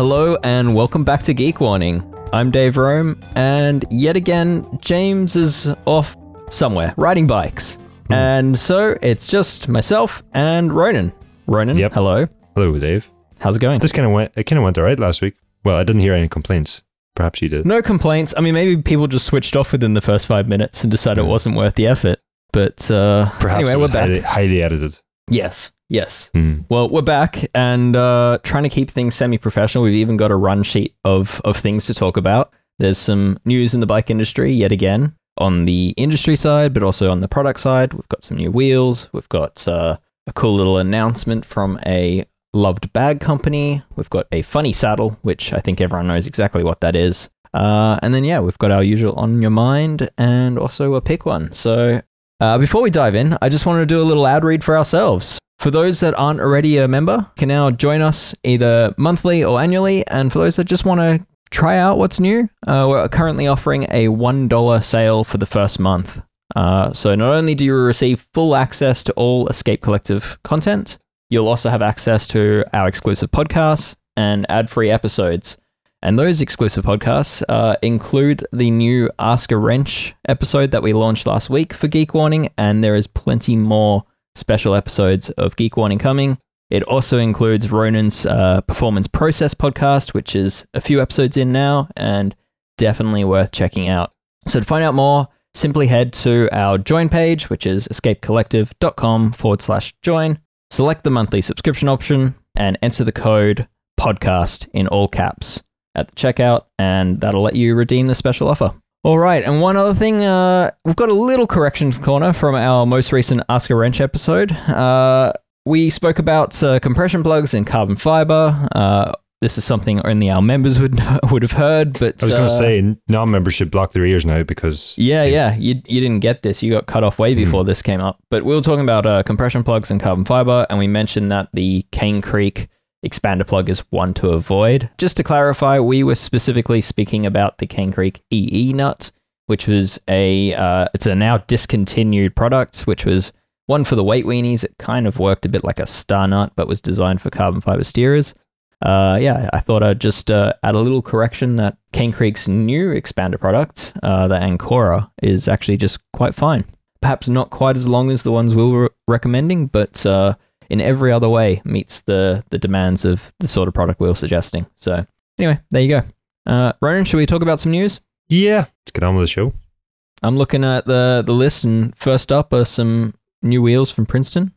Hello and welcome back to Geek Warning. I'm Dave Rome, and yet again, James is off somewhere riding bikes. Hmm. And so it's just myself and Ronan. Ronan, Yep. hello. Hello, Dave. How's it going? This kind of went. It kind of went alright last week. Well, I didn't hear any complaints. Perhaps you did. No complaints. I mean, maybe people just switched off within the first five minutes and decided it wasn't worth the effort. But uh, Perhaps anyway, it we're back. highly, highly edited. Yes, yes. Hmm. Well, we're back and uh, trying to keep things semi-professional. We've even got a run sheet of of things to talk about. There's some news in the bike industry yet again on the industry side, but also on the product side. We've got some new wheels. We've got uh, a cool little announcement from a loved bag company. We've got a funny saddle, which I think everyone knows exactly what that is. Uh, and then yeah, we've got our usual on your mind and also a pick one. So uh, before we dive in, I just wanted to do a little ad read for ourselves. For those that aren't already a member, can now join us either monthly or annually. And for those that just want to try out what's new, uh, we're currently offering a $1 sale for the first month. Uh, so not only do you receive full access to all Escape Collective content, you'll also have access to our exclusive podcasts and ad-free episodes. And those exclusive podcasts uh, include the new Ask a Wrench episode that we launched last week for Geek Warning, and there is plenty more special episodes of Geek Warning coming. It also includes Ronan's uh, Performance Process podcast, which is a few episodes in now and definitely worth checking out. So to find out more, simply head to our join page, which is escapecollective.com forward slash join. Select the monthly subscription option and enter the code podcast in all caps at the checkout, and that'll let you redeem the special offer. All right, and one other thing, uh, we've got a little corrections corner from our most recent Ask a Wrench episode. Uh, we spoke about uh, compression plugs and carbon fiber. Uh, this is something only our members would would have heard, but I was going uh, to say non-members should block their ears now because yeah, yeah. You, you didn't get this. You got cut off way before this came up. But we were talking about uh, compression plugs and carbon fiber, and we mentioned that the Cane Creek expander plug is one to avoid. Just to clarify, we were specifically speaking about the Cane Creek EE nut, which was a uh, it's a now discontinued product, which was one for the weight weenies. It kind of worked a bit like a star nut, but was designed for carbon fiber steerers. Uh, yeah, I thought I'd just uh, add a little correction that Cane Creek's new expander product, uh, the Ancora, is actually just quite fine. Perhaps not quite as long as the ones we were recommending, but uh, in every other way meets the the demands of the sort of product we were suggesting. So anyway, there you go. Uh, Ronan, should we talk about some news? yeah, let's get on with the show. I'm looking at the the list, and first up are some new wheels from Princeton.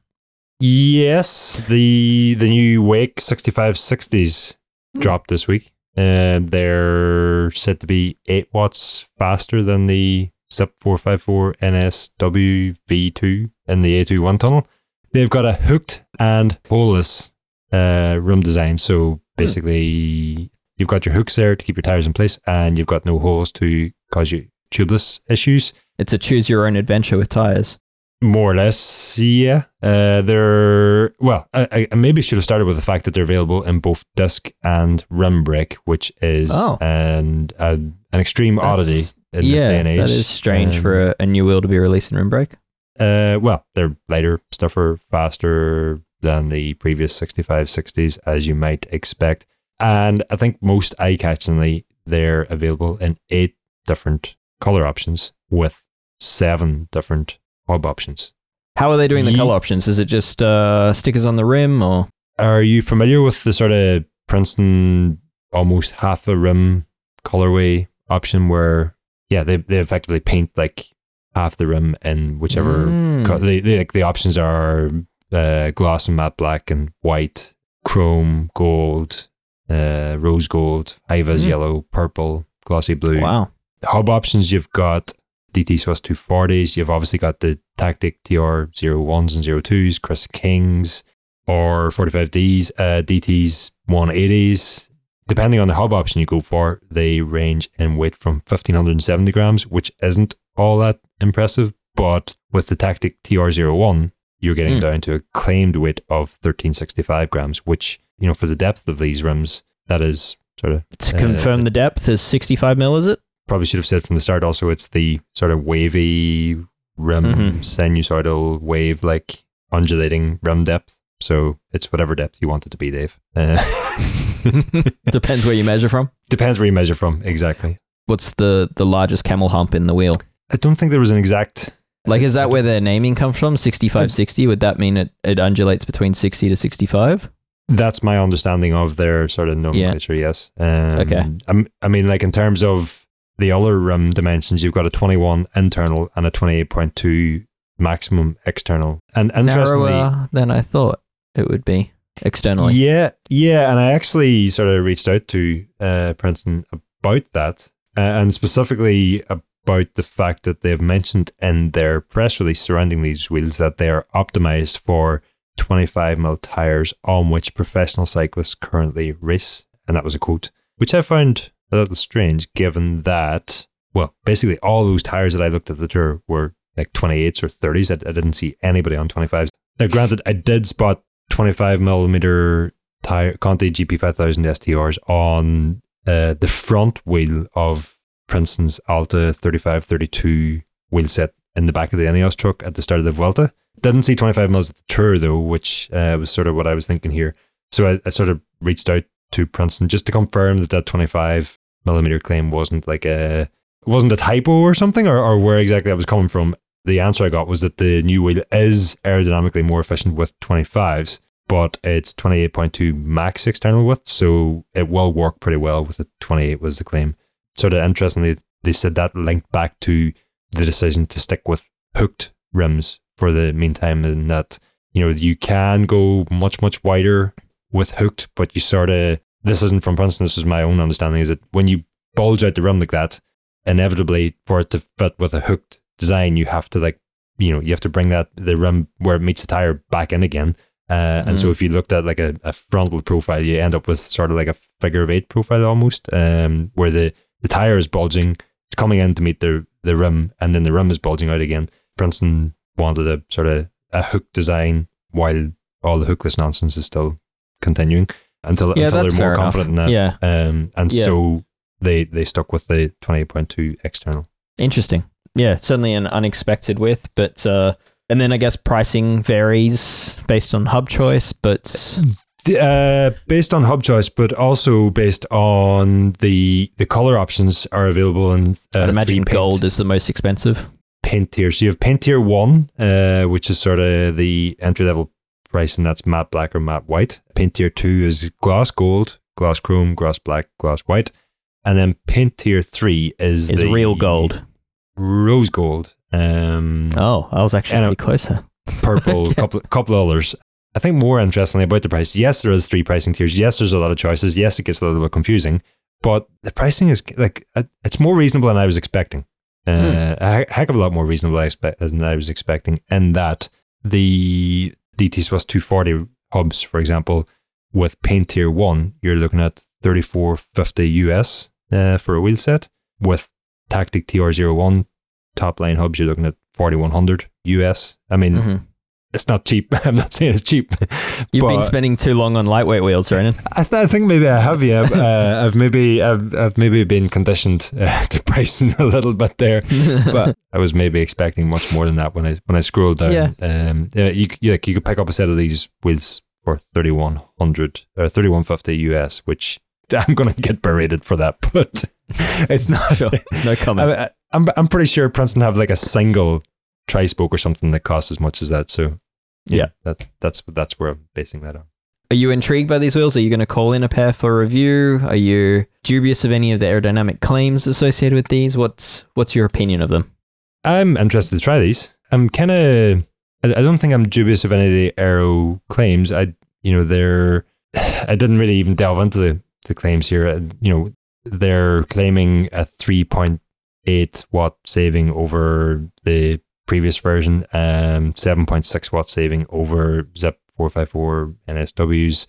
Yes, the the new Wake 6560s Hmm. dropped this week, and they're said to be eight watts faster than the Zipp 454 NSW V2 in the A21 tunnel. They've got a hooked and holeless uh, rim design, so basically you've got your hooks there to keep your tires in place, and you've got no holes to cause you tubeless issues. It's a choose your own adventure with tires. More or less, yeah. Uh, they're well. I, I maybe should have started with the fact that they're available in both disc and rim brake, which is Oh. an an, an extreme oddity in yeah, this day and age. that is strange Um, for a, a new wheel to be released in rim brake. Uh, well, they're lighter, stiffer, faster than the previous 6560s, as you might expect. And I think most eye catchingly, they're available in eight different color options with seven different hub options. How are they doing the Ye- color options? Is it just uh, stickers on the rim or? Are you familiar with the sort of Princeton almost half a rim colorway option where, yeah, they, they effectively paint like half the rim in whichever Mm. co- they, they, like the options are uh, gloss and matte black and white, chrome, gold, uh, rose gold, high vis Mm. yellow, purple, glossy blue. Wow. The hub options you've got DT Swiss 240s. You've obviously got the Tactic TR 01s and 02s, Chris Kings, or 45Ds, uh, DTs 180s. Depending on the hub option you go for, they range in weight from 1570 grams, which isn't all that impressive. But with the Tactic TR01, you're getting Hmm. down to a claimed weight of 1365 grams, which, you know, for the depth of these rims, that is sort of To Uh, confirm the depth is 65 mil, is it? probably should have said from the start also it's the sort of wavy rim Mhm. sinusoidal wave like undulating rim depth So it's whatever depth you want it to be, Dave. Uh, Depends where you measure from. depends where you measure from, exactly. What's the the largest camel hump in the wheel? I don't think there was an exact. Like, is that where their naming comes from? 65, 60? Would that mean it, it undulates between 60 to 65? That's my understanding of their sort of nomenclature. Yes. Um, Okay. I'm- I mean, like in terms of the other rim dimensions, you've got a 21 internal and a 28.2 maximum external. And interestingly, Narrower than I thought it would be externally. Yeah, yeah, and I actually sort of reached out to uh, Princeton about that, uh, and specifically about the fact that they've mentioned in their press release surrounding these wheels that they are optimized for 25 mil tires on which professional cyclists currently race, and that was a quote, which I found a little strange, given that well, basically all those tires that I looked at the tour were like 28s or 30s. I, I didn't see anybody on 25s. Now, granted, I did spot 25 millimeter tire Conti GP5000 STRs on uh, the front wheel of Princeton's Alta 3532 wheel set in the back of the Ineos truck at the start of the Vuelta. Didn't see 25 miles at the tour though, which uh, was sort of what I was thinking here. So I, I sort of reached out to Princeton just to confirm that that 25 millimeter claim wasn't like a wasn't a typo or something, or, or where exactly that was coming from. The answer I got was that the new wheel is aerodynamically more efficient with 25s, but it's 28.2 max external width, so it will work pretty well with the 28 was the claim. Sort of interestingly, they said that linked back to the decision to stick with hooked rims for the meantime, and that you know you can go much much wider with hooked, but you sort of this isn't from Princeton. This is my own understanding. Is that when you bulge out the rim like that, inevitably for it to fit with a hooked design, you have to like you know you have to bring that the rim where it meets the tire back in again. Uh, And so Mhm. if you looked at like a, a frontal profile, you end up with sort of like a figure of eight profile almost, um, where the, the tire is bulging, it's coming in to meet the the rim, and then the rim is bulging out again. Princeton wanted a sort of a hook design while all the hookless nonsense is still continuing until Yeah, until they're more fair enough. confident in that. Yeah. Um, and Yeah. so they they stuck with the twenty eight point two external. Interesting. Yeah, certainly an unexpected width, but uh, and then I guess pricing varies based on hub choice, but The, uh, based on hub choice, but also based on the the color options are available in uh, I'd imagine gold is the most expensive. paint tier. So you have paint tier one, uh, which is sort of the entry level price, and that's matte black or matte white. Paint tier two is gloss gold, gloss chrome, gloss black, gloss white, and then paint tier three is Is real gold. rose gold. Um, Oh, I was actually closer. purple, couple couple others. I think more interestingly about the price. Yes, there is three pricing tiers. Yes, there's a lot of choices. Yes, it gets a little bit confusing, but the pricing is like uh, it's more reasonable than I was expecting. Uh, a heck of a lot more reasonable I expect, than I was expecting. In that the DT Swiss 240 hubs, for example, with paint tier one, you're looking at 3450 US uh, for a wheel set. With Tactic TR01 top line hubs, you're looking at 4100 US. I mean, Mhm. It's not cheap. I'm not saying it's cheap. You've been spending too long on lightweight wheels, Ronan. I, th- I think maybe I have. Yeah, uh, I've maybe I've, I've maybe been conditioned uh, to pricing a little bit there, but I was maybe expecting much more than that when I when I scrolled down. Yeah. Um, yeah, you you, like you could pick up a set of these wheels for thirty one hundred or thirty one fifty US, which I'm gonna get berated for that, but it's not. sure, no comment. I, I- I'm I'm pretty sure Princeton have like a single tri spoke or something that costs as much as that. So Yeah. that that's that's where I'm basing that on. Are you intrigued by these wheels? Are you going to call in a pair for review? Are you dubious of any of the aerodynamic claims associated with these? What's what's your opinion of them? I'm interested to try these. I'm kind of. I don't think I'm dubious of any of the aero claims. I, you know, they're. I didn't really even delve into the, the claims here. You know, they're claiming a 3.8 watt saving over the previous version, um, 7.6 watt saving over Zipp 454 NSWs,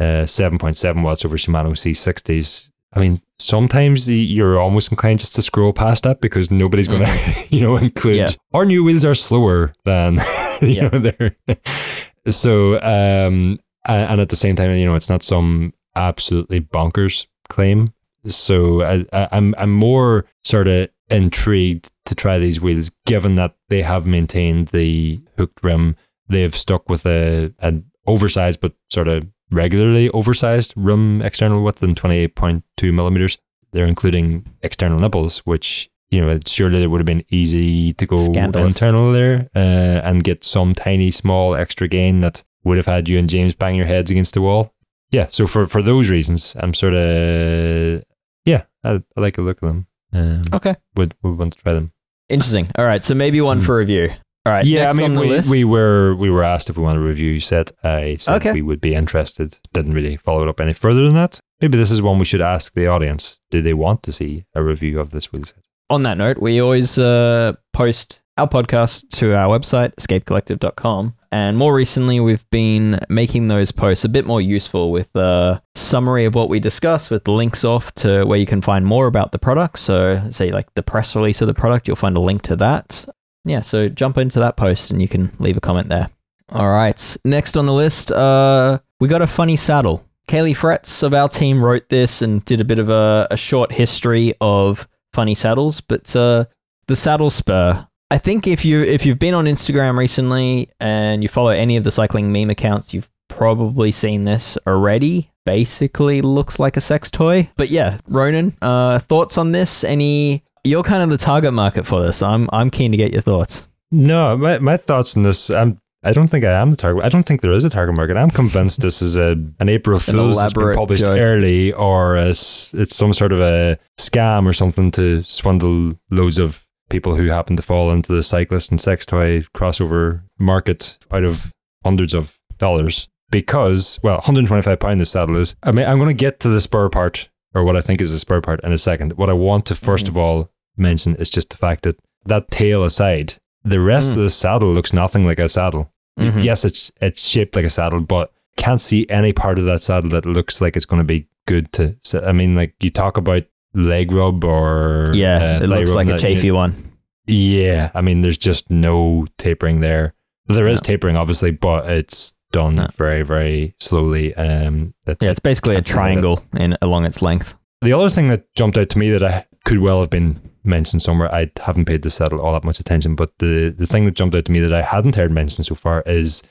uh, 7.7 watts over Shimano C60s. I mean, sometimes you're almost inclined just to scroll past that because nobody's going to, you know, include. Yeah. Our new wheels are slower than, you Yeah. know, they're. so, um, and at the same time, you know, it's not some absolutely bonkers claim. So I, I, I'm I'm more sort of intrigued to try these wheels, given that they have maintained the hooked rim. They've stuck with a an oversized, but sort of regularly oversized rim external width than 28.2 millimeters. They're including external nipples, which, you know, surely it would have been easy to go Scandalous. internal there uh, and get some tiny, small extra gain that would have had you and James bang your heads against the wall. Yeah, so for, for those reasons, I'm sort of, yeah, I, I like a look at them. Um, Okay. would, would want to try them. Interesting. All right. So maybe one Hmm. for review. All right. yeah, I mean, we, list. we were we were asked if we wanted a review set. I said Okay. we would be interested. Didn't really follow it up any further than that. Maybe this is one we should ask the audience. Do they want to see a review of this wheel set? on that note, we always uh, post our podcast to our website, escapecollective.com. And more recently, we've been making those posts a bit more useful with a summary of what we discuss, with links off to where you can find more about the product. So, say, like the press release of the product, you'll find a link to that. Yeah, so jump into that post and you can leave a comment there. All right. Next on the list, uh, we got a funny saddle. Caley Fretz of our team wrote this and did a bit of a, a short history of funny saddles, but uh, the SaddleSpur. I think if you if you've been on Instagram recently and you follow any of the cycling meme accounts, you've probably seen this already. Basically, looks like a sex toy. But yeah, Ronan, uh, thoughts on this? Any? You're kind of the target market for this. I'm I'm keen to get your thoughts. No, my, my thoughts on this. I'm. I don't think I am the target. I don't think there is a target market. I'm convinced this is a an April Fool's that's been published joke. early, or a it's some sort of a scam or something to swindle loads of people who happen to fall into the cyclist and sex toy crossover market out of hundreds of dollars. Because well, 125 pound this saddle is. I mean, I'm going to get to the spur part or what I think is the spur part in a second. What I want to 1st Mhm. of all mention is just the fact that that tail aside, the rest Mm. of the saddle looks nothing like a saddle. Mhm. Yes, it's it's shaped like a saddle, but can't see any part of that saddle that looks like it's going to be good to. sit. I mean, like you talk about leg rub or Yeah, uh, it looks like a chafy one. Yeah, I mean, there's just no tapering there. There is No. tapering, obviously, but it's done No. very, very slowly. Um, that, Yeah, it's basically a can't see that. triangle in along its length. The other thing that jumped out to me that I could well have been mentioned somewhere, I haven't paid the saddle all that much attention, but the, the thing that jumped out to me that I hadn't heard mentioned so far is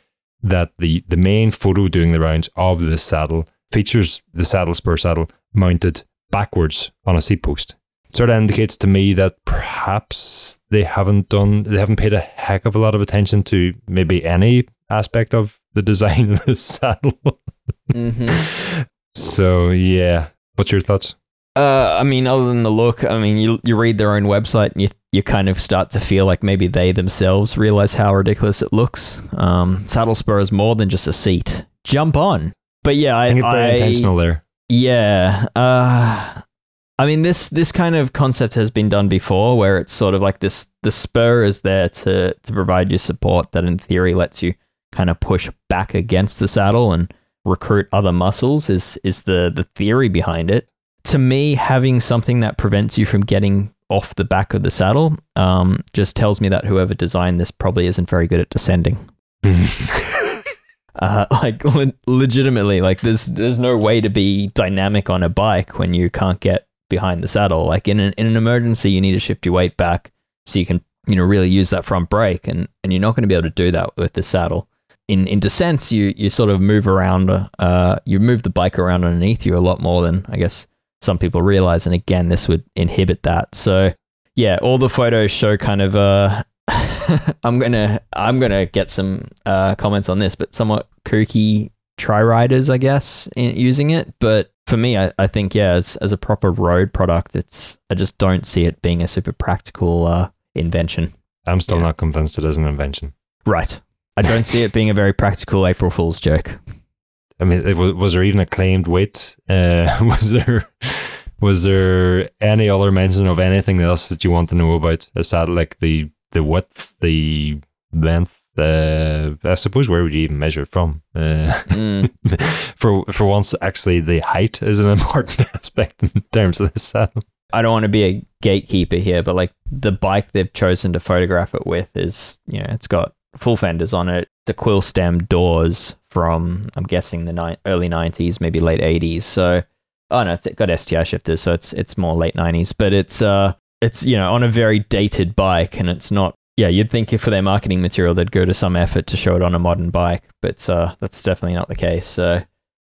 that the, the main photo doing the rounds of this saddle features the SaddleSpur saddle mounted backwards on a seat post. Sort of indicates to me that perhaps they haven't done, they haven't paid a heck of a lot of attention to maybe any aspect of the design of the saddle. Mm-hmm. so yeah, what's your thoughts? Uh, I mean, other than the look, I mean, you you read their own website and you you kind of start to feel like maybe they themselves realize how ridiculous it looks. Um, SaddleSpur is more than just a seat. Jump on. But yeah, I, I think it's very I- intentional there. Yeah. Uh, I mean, this this kind of concept has been done before, where it's sort of like this: the spur is there to to provide you support that, in theory, lets you kind of push back against the saddle and recruit other muscles. Is is the the theory behind it? To me, having something that prevents you from getting off the back of the saddle um, just tells me that whoever designed this probably isn't very good at descending. Uh, like le- legitimately, like there's there's no way to be dynamic on a bike when you can't get behind the saddle. Like in an in an emergency, you need to shift your weight back so you can you know really use that front brake, and and you're not going to be able to do that with the saddle. In in descents, you you sort of move around, uh, you move the bike around underneath you a lot more than I guess some people realize. And again, this would inhibit that. So yeah, all the photos show kind of uh I'm gonna I'm gonna get some uh, comments on this, but somewhat kooky tri riders, I guess, in using it. But for me, I, I think yeah, as as a proper road product, it's I just don't see it being a super practical uh, invention. I'm still Yeah. not convinced it is an invention. Right. I don't see it being a very practical April Fool's joke. I mean, it was, was there even a claimed weight? Uh, was there was there any other mention of anything else that you want to know about a saddle, like the the width, the length? Uh, I suppose where would you even measure it from? Uh, Mm. for for once, actually, the height is an important aspect in terms of this saddle. I don't want to be a gatekeeper here, but like the bike they've chosen to photograph it with is, you know, it's got full fenders on it, the quill stem doors from, I'm guessing the ni- early 90s, maybe late 80s. So, oh no, it's got STI shifters, so it's it's more late 90s, but it's uh, it's you know on a very dated bike, and it's not yeah, you'd think if for their marketing material they'd go to some effort to show it on a modern bike, but uh, that's definitely not the case. So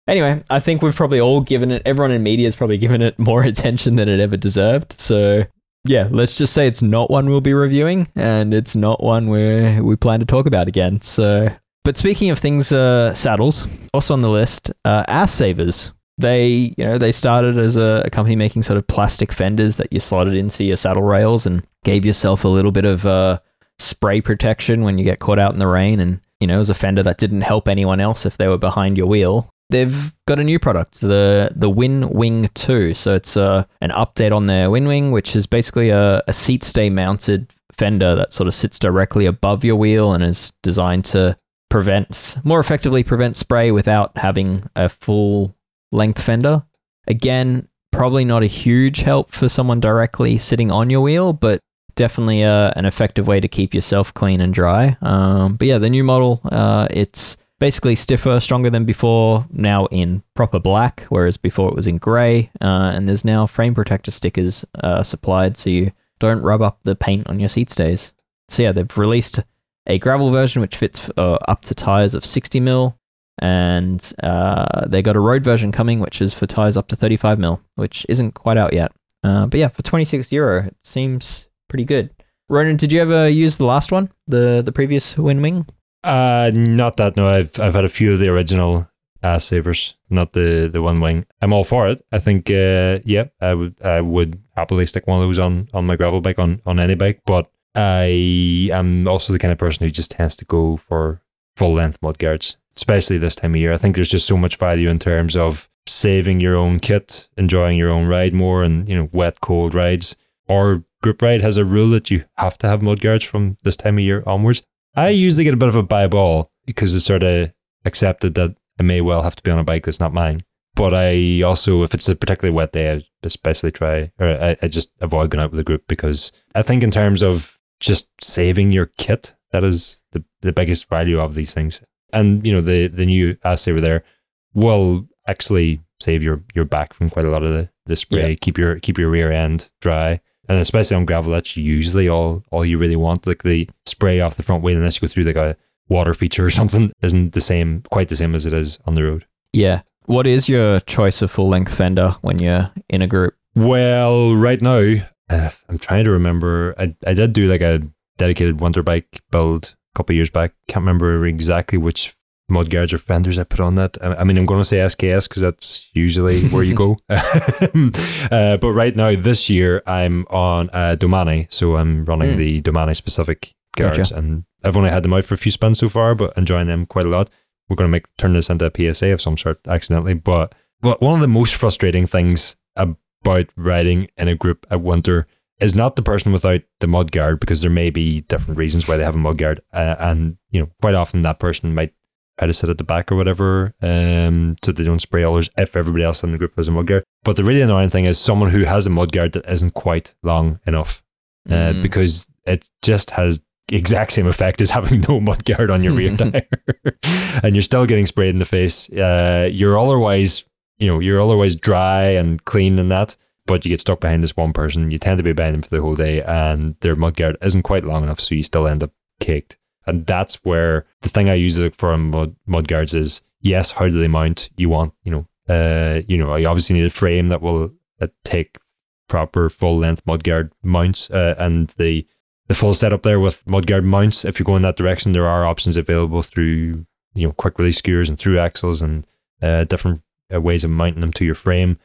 anyway, I think we've probably all given it. Everyone in media has probably given it more attention than it ever deserved. So yeah, let's just say it's not one we'll be reviewing, and it's not one where we plan to talk about again. So, but speaking of things, uh, saddles also on the list, uh, ass savers. They, you know, they started as a, a company making sort of plastic fenders that you slotted into your saddle rails and gave yourself a little bit of uh, spray protection when you get caught out in the rain. And you know, as a fender that didn't help anyone else if they were behind your wheel they've got a new product, the the Win Wing 2. So it's uh, an update on their Win Wing, which is basically a, a seat stay mounted fender that sort of sits directly above your wheel and is designed to prevent more effectively prevent spray without having a full length fender. Again, probably not a huge help for someone directly sitting on your wheel, but definitely uh, an effective way to keep yourself clean and dry. Um, but yeah, the new model, uh, it's basically stiffer, stronger than before, now in proper black, whereas before it was in grey. Uh, and there's now frame protector stickers uh, supplied so you don't rub up the paint on your seat stays. So yeah, they've released a gravel version which fits uh, up to tires of 60 mil, and uh, they got a road version coming which is for tires up to 35 mil, which isn't quite out yet. Uh, but yeah, for 26 euro, it seems pretty good. Ronan, did you ever use the last one, the the previous Win Wing? Uh, not that. No, I've I've had a few of the original ass savers, not the the one wing. I'm all for it. I think, uh, yeah, I would I would happily stick one of those on on my gravel bike on on any bike. But I am also the kind of person who just tends to go for full length mud guards, especially this time of year. I think there's just so much value in terms of saving your own kit, enjoying your own ride more, and you know, wet cold rides. Or Group Ride has a rule that you have to have mud guards from this time of year onwards. I usually get a bit of a buy ball because it's sort of accepted that I may well have to be on a bike that's not mine. But I also, if it's a particularly wet day, I especially try, or I, I just avoid going out with a group because I think in terms of just saving your kit, that is the, the biggest value of these things. And, you know, the, the new ass saver there will actually save your, your back from quite a lot of the, the spray, yeah. keep your, keep your rear end dry and especially on gravel, that's usually all all you really want. Like the spray off the front wheel, unless you go through like a water feature or something, isn't the same, quite the same as it is on the road. Yeah. What is your choice of full length fender when you're in a group? Well, right now, uh, I'm trying to remember. I, I did do like a dedicated winter bike build couple years back. Can't remember exactly which mud guards or fenders I put on that. I, mean, I'm going to say SKS because that's usually where you go. uh, but right now, this year, I'm on uh, Domane. So I'm running mm. the Domane specific guards. Gotcha. And I've only had them out for a few spins so far, but enjoying them quite a lot. We're going to make turn this into a PSA of some sort accidentally. But, but one of the most frustrating things about riding in a group at winter is not the person without the mud guard because there may be different reasons why they have a mud guard. Uh, and, you know, quite often that person might how to sit at the back or whatever, um, so they don't spray others if everybody else in the group has a mudguard. But the really annoying thing is someone who has a mudguard that isn't quite long enough, uh, mm. because it just has exact same effect as having no mudguard on your rear tire, and you're still getting sprayed in the face. Uh, you're otherwise, you know, you're otherwise dry and clean and that. But you get stuck behind this one person. You tend to be behind them for the whole day, and their mudguard isn't quite long enough, so you still end up caked. And that's where the thing I usually look for mud, mud guards is yes, how do they mount? You want, you know, uh, you know, I obviously need a frame that will uh, take proper full length mudguard mounts uh, and the the full setup there with mudguard mounts. If you go in that direction, there are options available through you know quick release skewers and through axles and uh, different uh, ways of mounting them to your frame.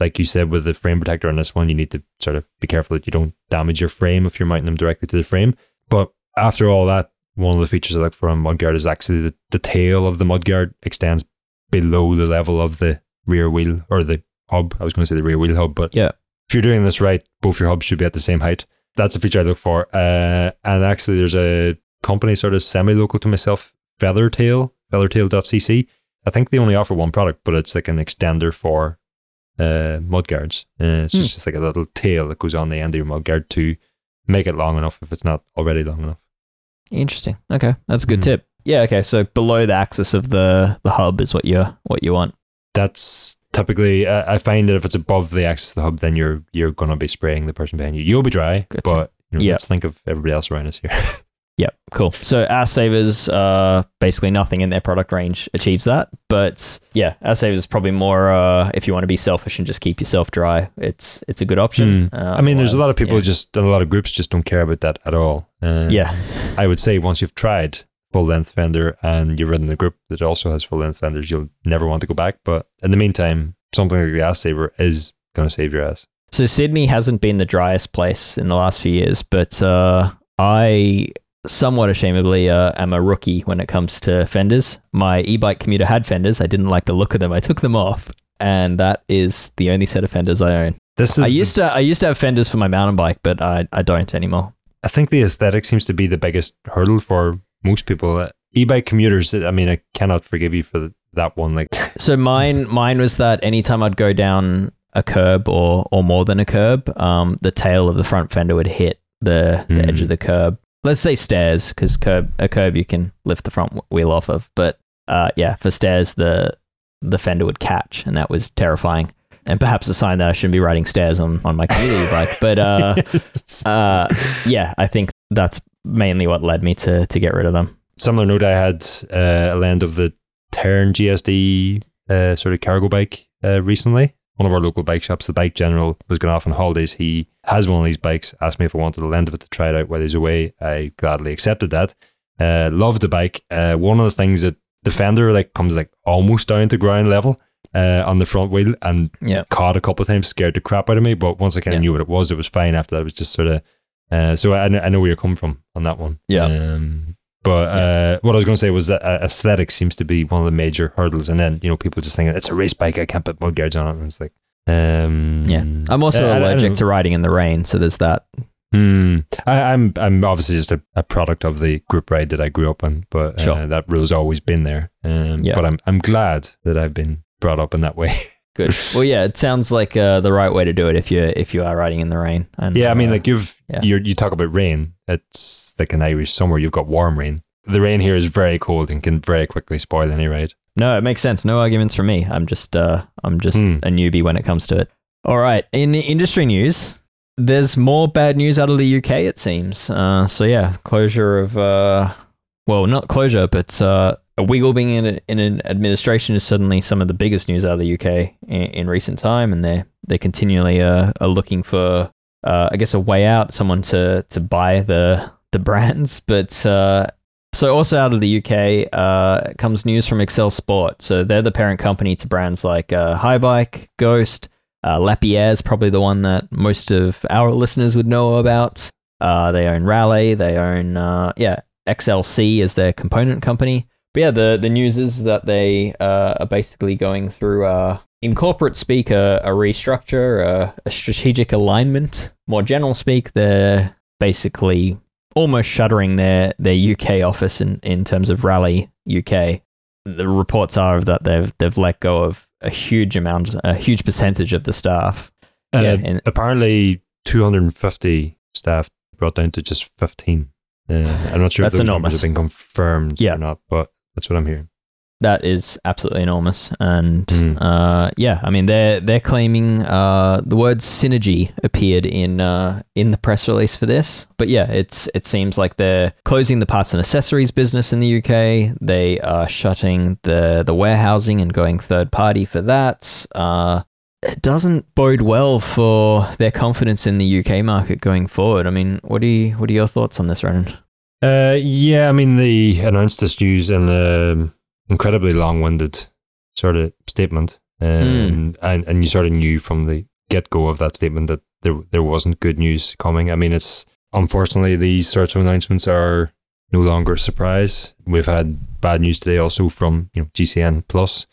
Like you said, with the frame protector on this one, you need to sort of be careful that you don't damage your frame if you're mounting them directly to the frame. But after all that, one of the features I look for on mudguard is actually the, the tail of the mudguard extends below the level of the rear wheel or the hub. I was going to say the rear wheel hub, but yeah, if you're doing this right, both your hubs should be at the same height. That's a feature I look for. Uh, and actually, there's a company sort of semi local to myself, Feathertail, feathertail.cc. I think they only offer one product, but it's like an extender for uh, mudguards. Uh, it's hmm. just like a little tail that goes on the end of your mudguard to make it long enough if it's not already long enough. Interesting. Okay, that's a good mm. tip. Yeah. Okay. So below the axis of the the hub is what you what you want. That's typically. Uh, I find that if it's above the axis of the hub, then you're you're gonna be spraying the person behind you. You'll be dry, gotcha. but you know, let's think of everybody else around us here. Yep, cool. So Ass Savers, uh, basically nothing in their product range achieves that. But yeah, Ass Savers is probably more uh, if you want to be selfish and just keep yourself dry. It's it's a good option. Hmm. Uh, I mean, there's a lot of people yeah. just, a lot of groups just don't care about that at all. Uh, yeah, I would say once you've tried full length fender and you're in a group that also has full length fenders, you'll never want to go back. But in the meantime, something like the ass saver is going to save your ass. So Sydney hasn't been the driest place in the last few years, but uh, I somewhat ashamedly uh, am a rookie when it comes to fenders. My e-bike commuter had fenders. I didn't like the look of them. I took them off, and that is the only set of fenders I own. This is, I the- used to I used to have fenders for my mountain bike, but I, I don't anymore. I think the aesthetic seems to be the biggest hurdle for most people. Uh, e-bike commuters, I mean, I cannot forgive you for that one. Like, So mine mine was that anytime I'd go down a curb or or more than a curb, um, the tail of the front fender would hit the, the edge Hmm. of the curb. Let's say stairs, because curb a curb you can lift the front wheel off of, but uh, yeah, for stairs the the fender would catch, and that was terrifying. And perhaps a sign that I shouldn't be riding stairs on on my community bike. But uh, uh, yeah, I think that's mainly what led me to to get rid of them. similar note, I had uh, a land of the Tern GSD uh, sort of cargo bike uh, recently. One of our local bike shops, the Bike General, was going off on holidays. He has one of these bikes, asked me if I wanted a lend of it to try it out while he's away. I gladly accepted that. Uh, loved the bike. Uh, one of the things that the fender like comes like almost down to ground level uh, on the front wheel and Yeah. caught a couple of times, scared the crap out of me. But once I kind of Yeah. knew what it was, it was fine. After that, it was just sort of. Uh, so I, I know where you're coming from on that one. Yeah. Um, but uh, what I was going to say was that uh, aesthetics seems to be one of the major hurdles, and then you know people just thinking it's a race bike, I can't put mudguards on it. And it's like, um, Yeah, I'm also don't allergic to riding in the rain, so there's that. Hmm. I, I'm I'm obviously just a, a product of the group ride that I grew up in, but uh, Sure. that rule's always been there. Um, Yeah. But I'm I'm glad that I've been brought up in that way. Good. Well, yeah, it sounds like uh, the right way to do it if you if you are riding in the rain. And, yeah, I mean, uh, like you've yeah. you you talk about rain. It's like an Irish summer. You've got warm rain. The rain here is very cold and can very quickly spoil any ride. no, it makes sense. No arguments from me. I'm just uh, I'm just Hmm. a newbie when it comes to it. All right, in the industry news, there's more bad news out of the UK. It seems. Uh, so yeah, closure of uh, well, not closure, but uh, a Wiggle being in, a, in an administration is suddenly some of the biggest news out of the UK in, in recent time, and they they continually uh, are looking for, uh, I guess, a way out, someone to to buy the the brands. But uh, so also out of the UK uh, comes news from Accell Sport. So they're the parent company to brands like uh, Haibike, Ghost, uh, Lapierre is probably the one that most of our listeners would know about. Uh, they own Raleigh. They own uh, yeah XLC is their component company. But yeah, the the news is that they uh, are basically going through uh, in corporate speak a, a restructure, a, a strategic alignment. More general speak, they're basically almost shuttering their their UK office in, in terms of Raleigh UK. The reports are that they've they've let go of a huge amount, a huge percentage of the staff. Uh, Yeah, and- apparently, 250 staff brought down to just 15. Uh, I'm not sure That's if those enormous. numbers have been confirmed Yeah. or not, but that's what I'm hearing. That is absolutely enormous, and Mm. uh, yeah, I mean they're they're claiming uh, the word synergy appeared in uh, in the press release for this, but yeah, it's it seems like they're closing the parts and accessories business in the UK. They are shutting the the warehousing and going third party for that. Uh, it doesn't bode well for their confidence in the UK market going forward. I mean, what do you what are your thoughts on this, Ronan? Uh, yeah, I mean, they announced this news in an incredibly long winded sort of statement. Um, and, and you sort of knew from the get go of that statement that there, there wasn't good news coming. I mean, it's unfortunately these sorts of announcements are no longer a surprise. We've had bad news today also from you know GCN Plus.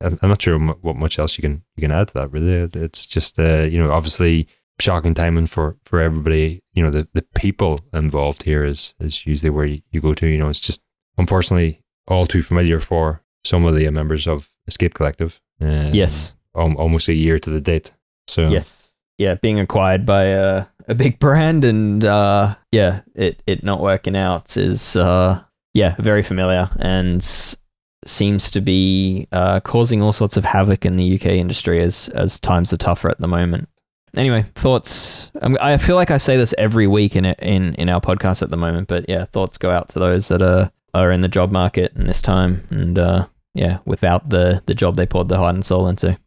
I'm I'm not sure what much else you can you can add to that. Really, it's just uh, you know obviously shocking timing for for everybody. You know the the people involved here is is usually where you, you go to. You know it's just unfortunately all too familiar for some of the members of Escape Collective. Um, yes, al- almost a year to the date. So Yes. Yeah, being acquired by a, a big brand and uh, yeah, it, it not working out is uh, yeah, very familiar and seems to be uh, causing all sorts of havoc in the UK industry as as times are tougher at the moment. Anyway, thoughts. Um, I feel like I say this every week in it in in our podcast at the moment, but yeah, thoughts go out to those that are are in the job market in this time, and uh, yeah, without the the job they poured their heart and soul into.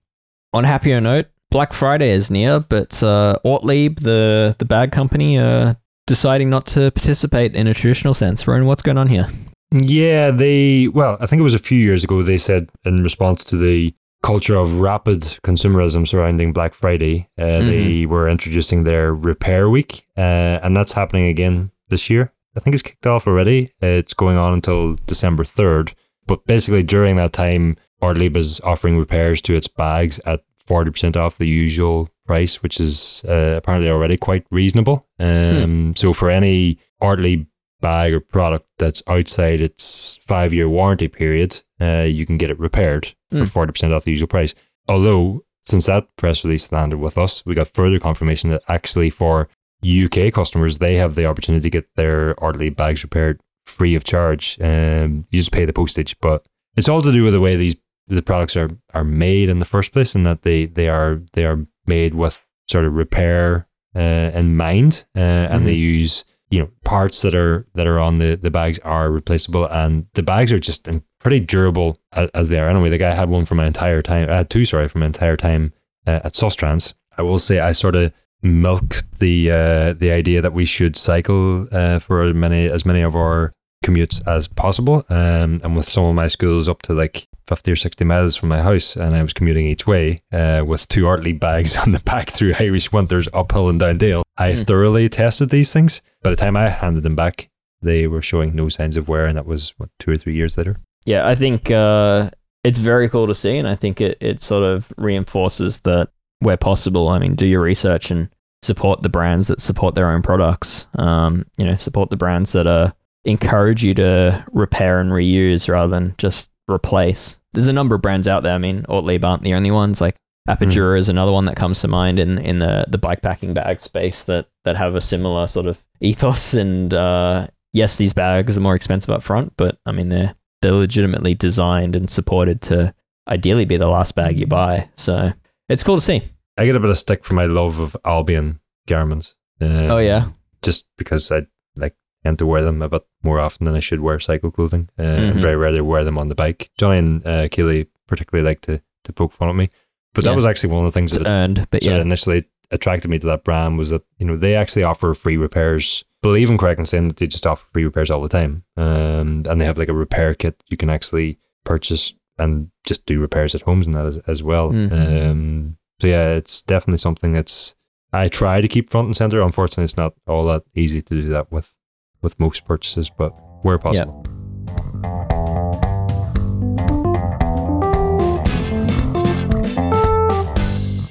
On a happier note, Black Friday is near, but uh, Ortlieb, the the bag company, uh, deciding not to participate in a traditional sense. Ronan, what's going on here? Yeah, they, well, I think it was a few years ago, they said in response to the culture of rapid consumerism surrounding Black Friday, uh, Mm-hmm. they were introducing their repair week. Uh, and that's happening again this year. I think it's kicked off already. It's going on until December 3rd. But basically, during that time, Ortlieb is offering repairs to its bags at 40% off the usual price, which is uh, apparently already quite reasonable. Um, So for any Ortlieb bag or product that's outside its five year warranty period, uh, you can get it repaired for forty percent off the usual price. Although since that press release landed with us, we got further confirmation that actually for UK customers, they have the opportunity to get their Ortlieb bags repaired free of charge. Um, you just pay the postage, but it's all to do with the way these the products are are made in the first place, and that they they are they are made with sort of repair uh, in mind, uh, and they use you know parts that are that are on the the bags are replaceable, and the bags are just pretty durable as, as they are. Anyway, the guy had one for my entire time. I had two, sorry, for my entire time uh, at Sustrans. I will say I sort of milked the uh, the idea that we should cycle uh, for as many as many of our commutes as possible. Um, and with some of my schools up to like 50 or 60 miles from my house, and I was commuting each way uh, with two Ortlieb bags on the back through Irish winters, uphill and down dale. I Mm. thoroughly tested these things. By the time I handed them back, they were showing no signs of wear, and that was what two or three years later. Yeah, I think uh, it's very cool to see, and I think it, it sort of reinforces that where possible, I mean, do your research and support the brands that support their own products. Um, you know, support the brands that uh, encourage you to repair and reuse rather than just replace. There's a number of brands out there. I mean, Ortlieb aren't the only ones. Like Apidura is another one that comes to mind in in the the bike packing bag space that that have a similar sort of ethos. And uh, yes, these bags are more expensive up front, but I mean they're they're legitimately designed and supported to ideally be the last bag you buy. So it's cool to see. I get a bit of stick for my love of Albion garments. Uh, Oh yeah, just because I like tend to wear them a bit more often than I should wear cycle clothing. Uh, Mhm. I'm very rarely wear them on the bike. Johnny and uh, Keely particularly like to to poke fun at me, but Yeah. that was actually one of the things it's that earned, but yeah, initially attracted me to that brand was that you know they actually offer free repairs. Believe I'm correct in saying that they just offer free repairs all the time, um, and they have like a repair kit you can actually purchase and just do repairs at homes and that as, as well. Mhm. Um, so yeah, it's definitely something that's I try to keep front and center. Unfortunately, it's not all that easy to do that with with most purchases, but where possible.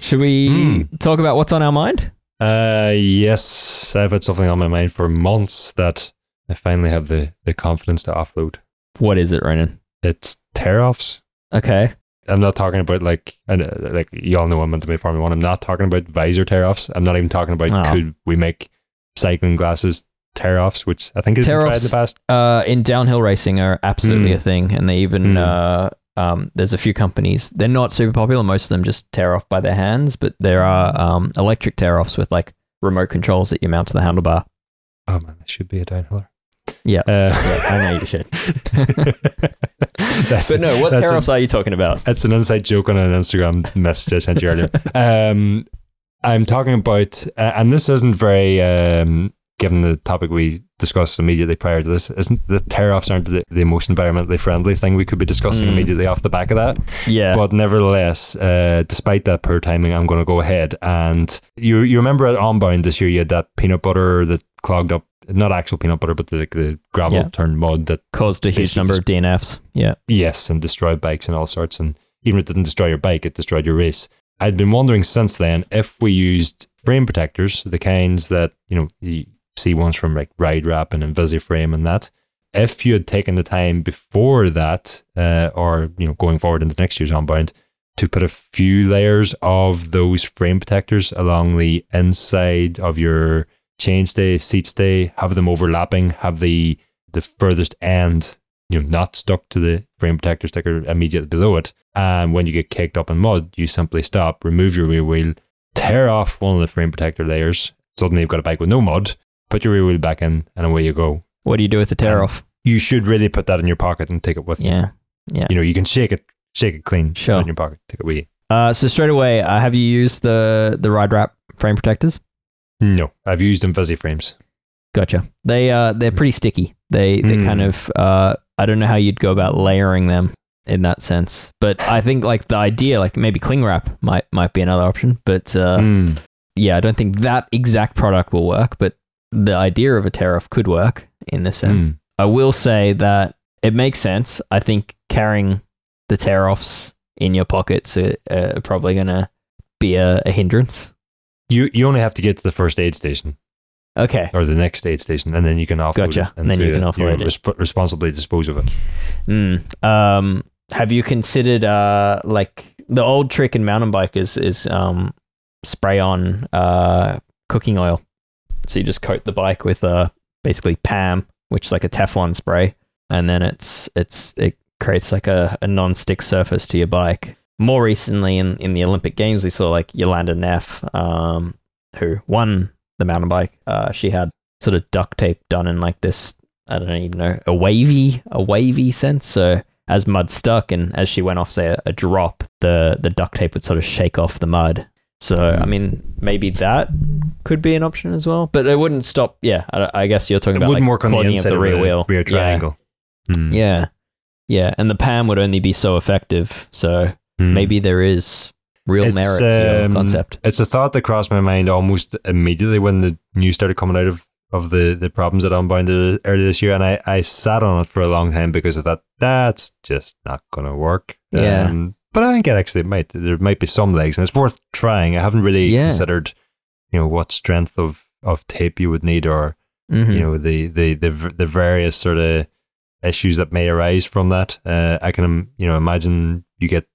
should we Hmm. talk about what's on our mind? Uh, yes, I've had something on my mind for months that I finally have the the confidence to offload. What is it, Ronan? It's tear offs. Okay, I'm not talking about like and uh, like you all know I'm meant into my Formula One. I'm not talking about visor tear offs. I'm not even talking about Oh. could we make cycling glasses tear offs, which I think is tried in the past. uh, in downhill racing are absolutely Mm. a thing, and they even Mm. uh, um, there's a few companies. They're not super popular. Most of them just tear off by their hands, but there are um, electric tear offs with like remote controls that you mount to the handlebar. Oh man, this should be a downhiller. Yeah. Uh, Yeah, I know you should. But no, what tear are you talking about? That's an inside joke on an Instagram message I sent you earlier. Um, I'm talking about, uh, and this isn't very, um, given the topic we discussed immediately prior to this, isn't the tear offs aren't the, the most environmentally friendly thing we could be discussing Mm. immediately off the back of that. Yeah. But nevertheless, uh, despite that poor timing, I'm going to go ahead. And you you remember at Unbound this year, you had that peanut butter that clogged up, not actual peanut butter, but the, the gravel Yeah. turned mud that Caused a huge number of DNFs. Yeah. Yes, and destroyed bikes and all sorts. And even if it didn't destroy your bike, it destroyed your race. I'd been wondering since then if we used frame protectors, the kinds that, you know, you see ones from like Ride Wrap and Invisiframe and that. If you had taken the time before that, uh, or, you know, going forward into next year's Unbound, to put a few layers of those frame protectors along the inside of your chainstay, seat stay, have them overlapping, have the the furthest end you know, not stuck to the frame protector sticker immediately below it. And when you get caked up in mud, you simply stop, remove your rear wheel, tear off one of the frame protector layers. Suddenly you've got a bike with no mud. Put your rear wheel back in, and away you go. What do you do with the tear off? You should really put that in your pocket and take it with you. Yeah. Yeah. You know, you can shake it, shake it clean, Sure. put it in your pocket, take it with you. Uh, so straight away, uh, have you used the the ride wrap frame protectors? No, I've used them fuzzy frames. Gotcha. They uh they're pretty sticky. They they Mm. kind of uh I don't know how you'd go about layering them in that sense, but I think like the idea like maybe cling wrap might might be another option. But uh, Mm. yeah, I don't think that exact product will work, but the idea of a tear-off could work in this sense. Mm. I will say that it makes sense. I think carrying the tear offs in your pockets are, are probably going to be a, a hindrance. You you only have to get to the first aid station Okay. or the next aid station, and then you can offload Gotcha. it. And then you can offload it. resp- responsibly dispose of it. Mm. Um, have you considered uh, like the old trick in mountain bikers is um, spray on uh, cooking oil. So you just coat the bike with uh, basically PAM, which is like a Teflon spray, and then it's it's it creates like a, a non-stick surface to your bike. More recently, in, in the Olympic Games, we saw like Jolanda Neff, um, who won the mountain bike. Uh, she had sort of duct tape done in like this I don't even know a wavy a wavy sense. So as mud stuck and as she went off say a, a drop, the the duct tape would sort of shake off the mud. So I mean maybe that could be an option as well, but it wouldn't stop. Yeah, I, I guess you're talking It about wouldn't like work on the inside of the rear a wheel, rear Yeah. triangle. Hmm. Yeah, yeah, and the PAM would only be so effective. So Hmm. maybe there is real It's, merit to um, concept. It's a thought that crossed my mind almost immediately when the news started coming out of, of the, the problems that Unbound earlier this year. And I, I sat on it for a long time because I thought, that's just not going to work. Yeah. Um, but I think it actually might. There might be some legs and it's worth trying. I haven't really Yeah. considered, you know, what strength of, of tape you would need or, Mhm. you know, the, the, the, the various sort of issues that may arise from that. Uh, I can, you know, imagine you get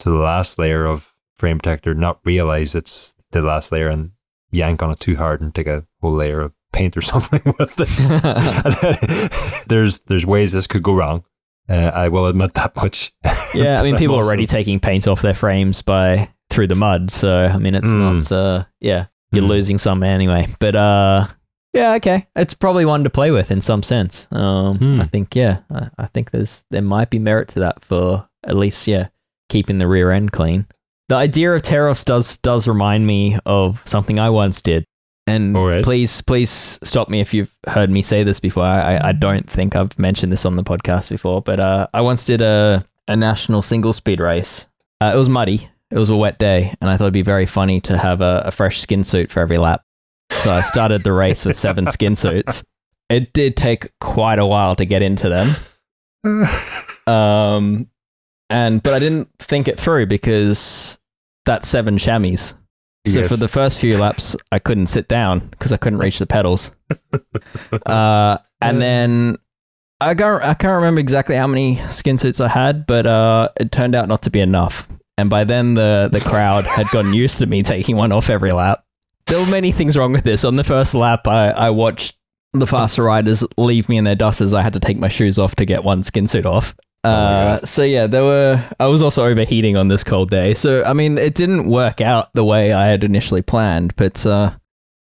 to the last layer of frame protector, not realize it's the last layer and yank on it too hard and take a whole layer of paint or something with it. there's, there's ways this could go wrong. Uh, I will admit that much. yeah, I mean, people are already taking paint off their frames by through the mud. So I mean, it's Mm. not. Uh, yeah, you're Mm. losing some anyway. But uh, yeah, okay, it's probably one to play with in some sense. Um, Hmm. I think yeah, I, I think there's there might be merit to that for at least yeah, keeping the rear end clean. The idea of tear-offs does does remind me of something I once did. And right. please, please stop me if you've heard me say this before. I, I don't think I've mentioned this on the podcast before, but uh, I once did a, a national single speed race. Uh, it was muddy. It was a wet day, and I thought it'd be very funny to have a, a fresh skin suit for every lap. So I started the race with seven skin suits. It did take quite a while to get into them. Um, and but I didn't think it through because that's seven chamois. So Yes. for the first few laps, I couldn't sit down because I couldn't reach the pedals. Uh, and then I can't, I can't remember exactly how many skin suits I had, but uh, it turned out not to be enough. And by then, the the crowd had gotten used to me taking one off every lap. There were many things wrong with this. On the first lap, I, I watched the faster riders leave me in their dusters. I had to take my shoes off to get one skin suit off. Oh Uh, so yeah, there were. I was also overheating on this cold day. So I mean, it didn't work out the way I had initially planned. But uh,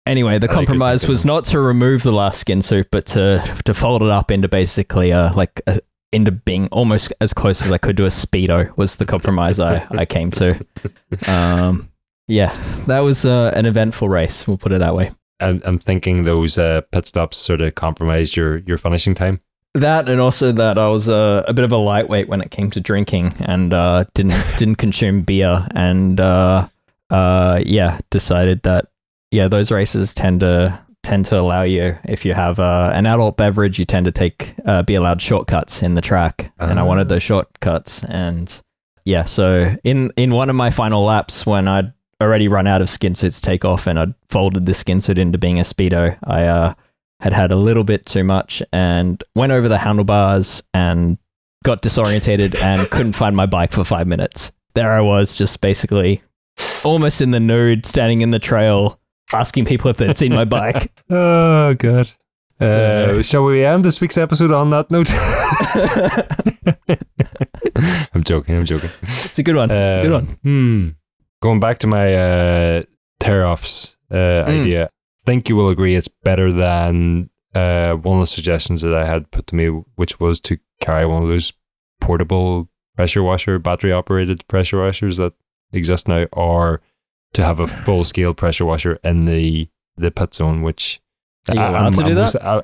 anyway, the I compromise was not to remove the last skin suit, but to to fold it up into basically uh, like a, into being almost as close as I could to a speedo. Was the compromise I I came to. Um, yeah, that was uh, an eventful race. We'll put it that way. I'm, I'm thinking those uh, pit stops sort of compromised your, your finishing time. That and also that I was uh, a bit of a lightweight when it came to drinking and uh, didn't didn't consume beer and uh, uh, yeah decided that yeah those races tend to tend to allow you if you have uh, an adult beverage you tend to take uh, be allowed shortcuts in the track and I Ah. wanted those shortcuts and yeah so in in one of my final laps when I'd already run out of skin suits take off and I'd folded the skin suit into being a speedo I uh, had had a little bit too much and went over the handlebars and got disorientated and couldn't find my bike for five minutes. There I was, just basically almost in the nude, standing in the trail, asking people if they'd seen my bike. Oh, God. So- Uh, shall we end this week's episode on that note? I'm joking. I'm joking. it's a good one. It's a good Uh, one. Hmm. Going back to my uh, tear offs uh, idea. Think you will agree it's better than uh, one of the suggestions that I had put to me, which was to carry one of those portable pressure washer, battery operated pressure washers that exist now, or to have a full scale pressure washer in the the pit zone, which Are you allowed to do that? mostly- I-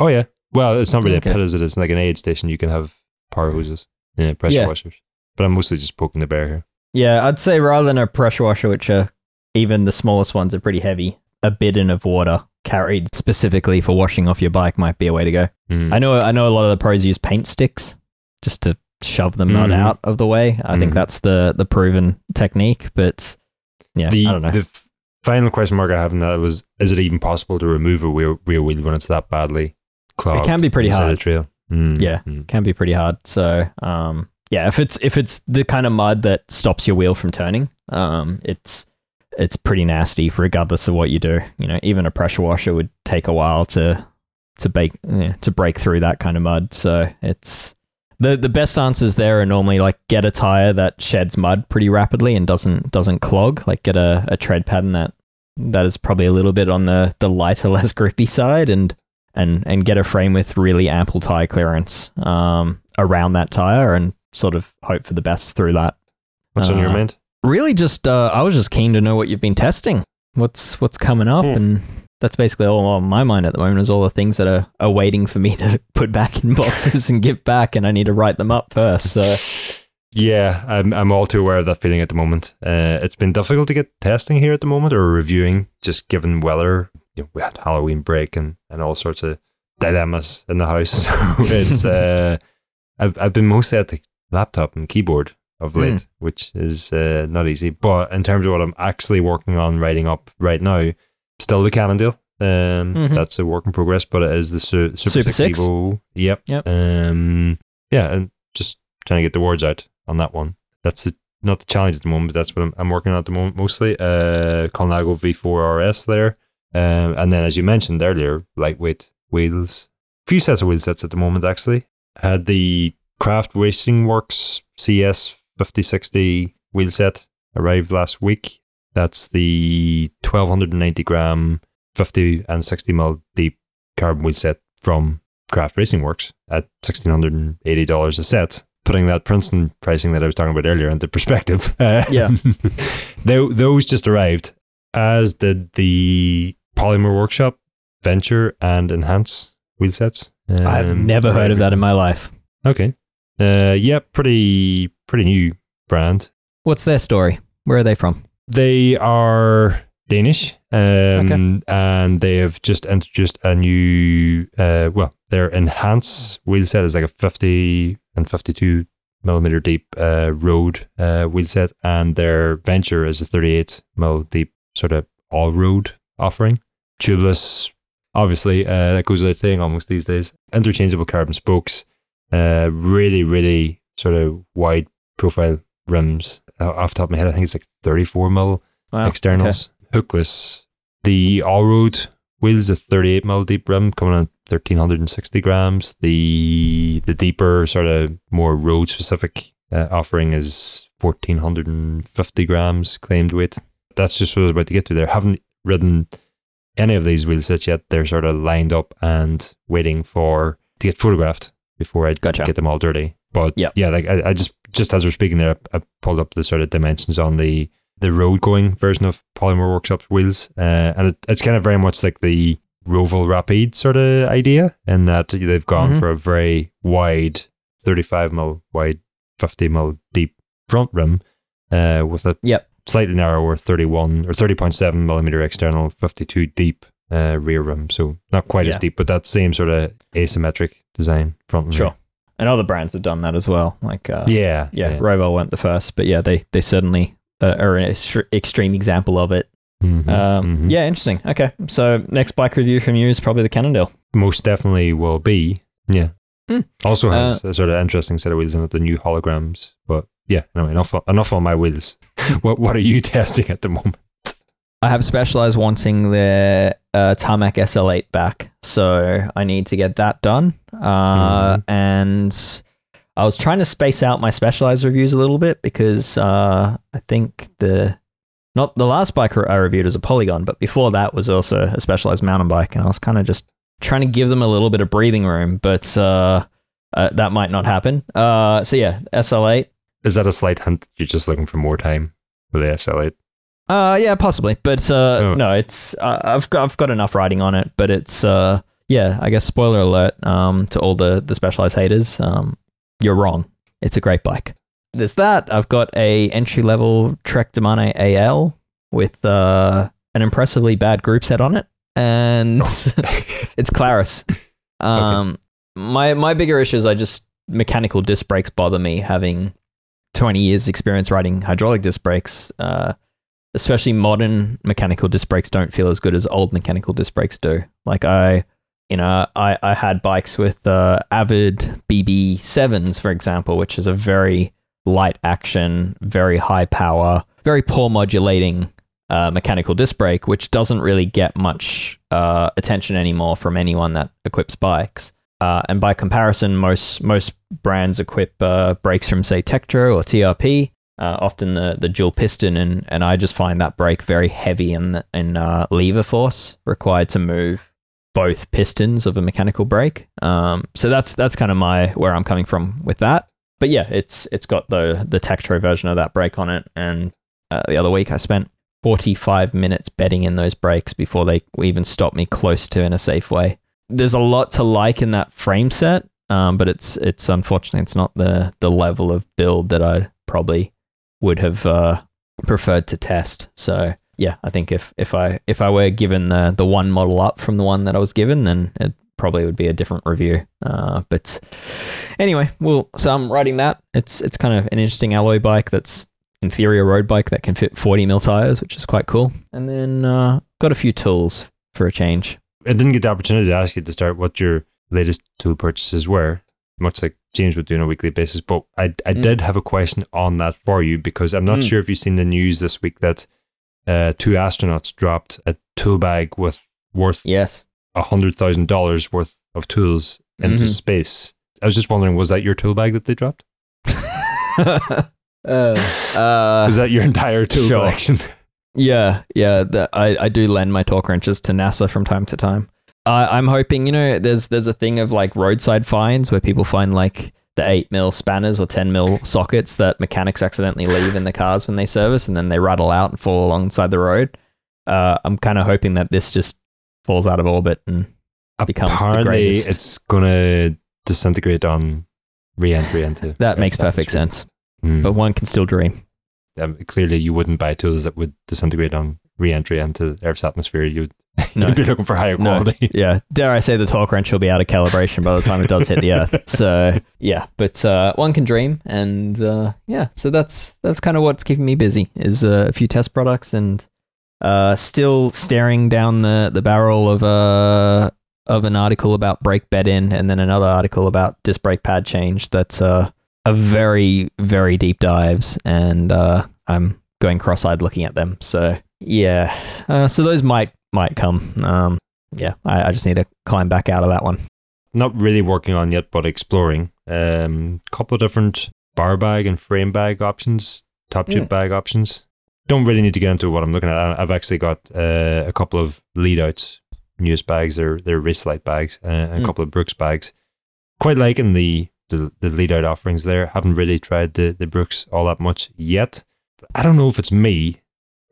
oh yeah. Well, it's not really Okay. a pit as it is like an aid station. You can have power hoses, yeah, pressure Yeah. washers. But I'm mostly just poking the bear here. Yeah, I'd say rather than a pressure washer, which are even the smallest ones are pretty heavy, a bidon of water carried specifically for washing off your bike might be a way to go. Mm. I know I know a lot of the pros use paint sticks just to shove the mud Mhm. out of the way. I think Mhm. that's the the proven technique, but yeah, the I don't know. the f- final question mark I have in that was: Is it even possible to remove a rear, rear wheel when it's that badly clogged? It can be pretty hard. A trail. Mm, Yeah. mm. can be pretty hard. So, um, yeah, if it's if it's the kind of mud that stops your wheel from turning, um, it's it's pretty nasty regardless of what you do. You know, even a pressure washer would take a while to to bake you know, to break through that kind of mud. So it's the the best answers there are normally like get a tire that sheds mud pretty rapidly and doesn't doesn't clog. Like get a, a tread pattern that that is probably a little bit on the the lighter, less grippy side, and and and get a frame with really ample tire clearance um, around that tire, and sort of hope for the best through that. What's on your Uh, mind? Really, just uh, I was just keen to know what you've been testing. What's what's coming up, Hmm. and that's basically all on my mind at the moment. Is all the things that are, are waiting for me to put back in boxes and give back, and I need to write them up first. So Yeah, I'm I'm all too aware of that feeling at the moment. Uh, it's been difficult to get testing here at the moment or reviewing, just given weather. You know, we had Halloween break and, and all sorts of dilemmas in the house. So it's uh, I've I've been mostly at the laptop and keyboard of late, which is uh, not easy. But in terms of what I'm actually working on writing up right now, still the Cannondale. Um, Mhm. that's a work in progress, but it is the Su- Super, Super 6 Six? Evo. Yep. Yep. Um, yeah, and just trying to get the words out on that one. That's the, not the challenge at the moment, but that's what I'm, I'm working on at the moment mostly. Uh, Colnago V4 RS there. Um, and then, as you mentioned earlier, lightweight wheels. A few sets of wheel sets at the moment, actually. Had the Craft Racing Works CS 5060 wheel set arrived last week. That's the 1290 gram, 50 and 60 mil deep carbon wheel set from Craft Racing Works at $1,680 a set. Putting that Princeton pricing that I was talking about earlier into perspective. Uh, Yeah. tho- those just arrived, as did the Polymer Workshop Venture and Enhance wheel sets. I've Um, never heard of that in my life. Okay. Uh, yeah, pretty pretty new brand. What's their story? Where are they from? They are Danish, um, and they have just introduced a new. Uh, well, their enhance wheel set is like a fifty and fifty-two millimeter deep uh, road uh, wheel set, and their venture is a thirty-eight mil deep sort of all road offering. Tubeless, obviously, uh, that goes without saying almost these days. Interchangeable carbon spokes, uh, really, really sort of wide profile rims. Uh, off the top of my head, I think it's like thirty-four mil Wow, externals, hookless. The all road wheels, a 38 mil deep rim, coming in 1360 grams. The the deeper, sort of more road specific uh, offering is 1450 grams claimed weight. That's just what I was about to get to there. Haven't ridden any of these wheel sets yet. They're sort of lined up and waiting for to get photographed before I Gotcha. get them all dirty. But Yep. yeah, like I, I just just as we're speaking there, I, I pulled up the sort of dimensions on the the road going version of Polymer Workshop wheels, uh, and it, it's kind of very much like the Roval Rapide sort of idea, in that they've gone Mhm. for a very wide, thirty five mil wide, fifty mil deep front rim, uh, with a Yep. slightly narrower thirty one or thirty point seven millimeter external, fifty two deep uh, rear rim. So not quite as deep, but that same sort of asymmetric design front and Sure. And other brands have done that as well. Like uh. Yeah, yeah, Roval went the first, but yeah, they they certainly uh, are an extre- extreme example of it. Mhm, Um, mhm. Yeah, interesting. Okay, so next bike review from you is probably the Cannondale. most definitely will be. Yeah. Hmm. Also has a sort of interesting set of wheels in it, the new HollowGrams. But yeah, anyway, enough enough on my wheels. what what are you testing at the moment? I have Specialized wanting their uh, Tarmac SL8 back, so I need to get that done. Uh, Mhm. And I was trying to space out my Specialized reviews a little bit because uh, I think the not the last bike I reviewed was a Polygon, but before that was also a specialized mountain bike, and I was kind of just trying to give them a little bit of breathing room, but uh, uh, that might not happen. Uh, so yeah, SL8. Is that a slight hint? You're just looking for more time with the SL8. Uh, yeah, possibly, but uh, Oh. no, it's uh, I've got I've got enough riding on it, but it's uh, yeah, I guess spoiler alert um, to all the the specialized haters, um, you're wrong. It's a great bike. There's that. I've got a entry level Trek Domane AL with uh, an impressively bad group set on it, and it's Claris. Um, my my bigger issue is I just mechanical disc brakes bother me. Having 20 years experience riding hydraulic disc brakes, uh, especially modern mechanical disc brakes don't feel as good as old mechanical disc brakes do. Like I, you know, I I had bikes with uh, Avid BB sevens, for example, which is a very light action, very high power, very poor modulating uh, mechanical disc brake, which doesn't really get much uh, attention anymore from anyone that equips bikes. Uh, and by comparison, most most brands equip uh, brakes from say Tektro or TRP, uh, often the the dual piston, and and I just find that brake very heavy in the, in lever force required to move both pistons of a mechanical brake. Um, so that's that's kind of my where I'm coming from with that. But yeah, it's it's got the the Tektro version of that brake on it, and uh, the other week I spent 45 minutes bedding in those brakes before they even stopped me close to in a safe way. There's a lot to like in that frame set, um, but it's it's unfortunately it's not the the level of build that I probably would have uh, preferred to test. So yeah, I think if if I if I were given the the one model up from the one that I was given, then it probably would be a different review. Uh, but anyway, well, so I'm riding that. It's it's kind of an interesting alloy bike that's in theory a road bike that can fit 40 mil tires, which is quite cool. And then uh, got a few tools for a change. I didn't get the opportunity to ask you to start what your latest tool purchases were, much like James would do on a weekly basis. But I, I Mm. did have a question on that for you because I'm not Mm. sure if you've seen the news this week that uh, two astronauts dropped a tool bag with worth Yes. a hundred thousand dollars worth of tools into Mhm. space. I was just wondering, was that your tool bag that they dropped? uh, uh, Is that your entire tool sure. collection? Yeah, yeah. The, I, I do lend my torque wrenches to NASA from time to time. I I'm hoping, you know, there's there's a thing of like roadside finds where people find like the eight mil spanners or ten mil sockets that mechanics accidentally leave in the cars when they service, and then they rattle out and fall alongside the road. Uh, I'm kind of hoping that this just falls out of orbit and becomes Apparently, it's gonna disintegrate on re-entry into that makes perfect sense. Mm. But one can still dream. um, clearly you wouldn't buy tools that would disintegrate on re-entry into Earth's atmosphere. You'd, No. you'd be looking for higher No. quality. yeah, dare I say the torque wrench will be out of calibration by the time it does hit the earth. So yeah, but uh, one can dream, and uh, yeah, so that's that's kind of what's keeping me busy is uh, a few test products and uh, still staring down the the barrel of a of an article about brake bed in, and then another article about disc brake pad change. That's uh, a very very deep dives, and uh, I'm going cross-eyed looking at them. So yeah, uh, so those might might come. Um, yeah, I, I just need to climb back out of that one. Not really working on yet, but exploring. A um, couple of different bar bag and frame bag options, top tube Mm. bag options. Don't really need to get into what I'm looking at. I've actually got uh, a couple of lead outs, newest bags. They're they're wrist light bags, uh, and a Mm. couple of Brooks bags. Quite liking the the, the lead out offerings there. Haven't really tried the, the Brooks all that much yet. I don't know if it's me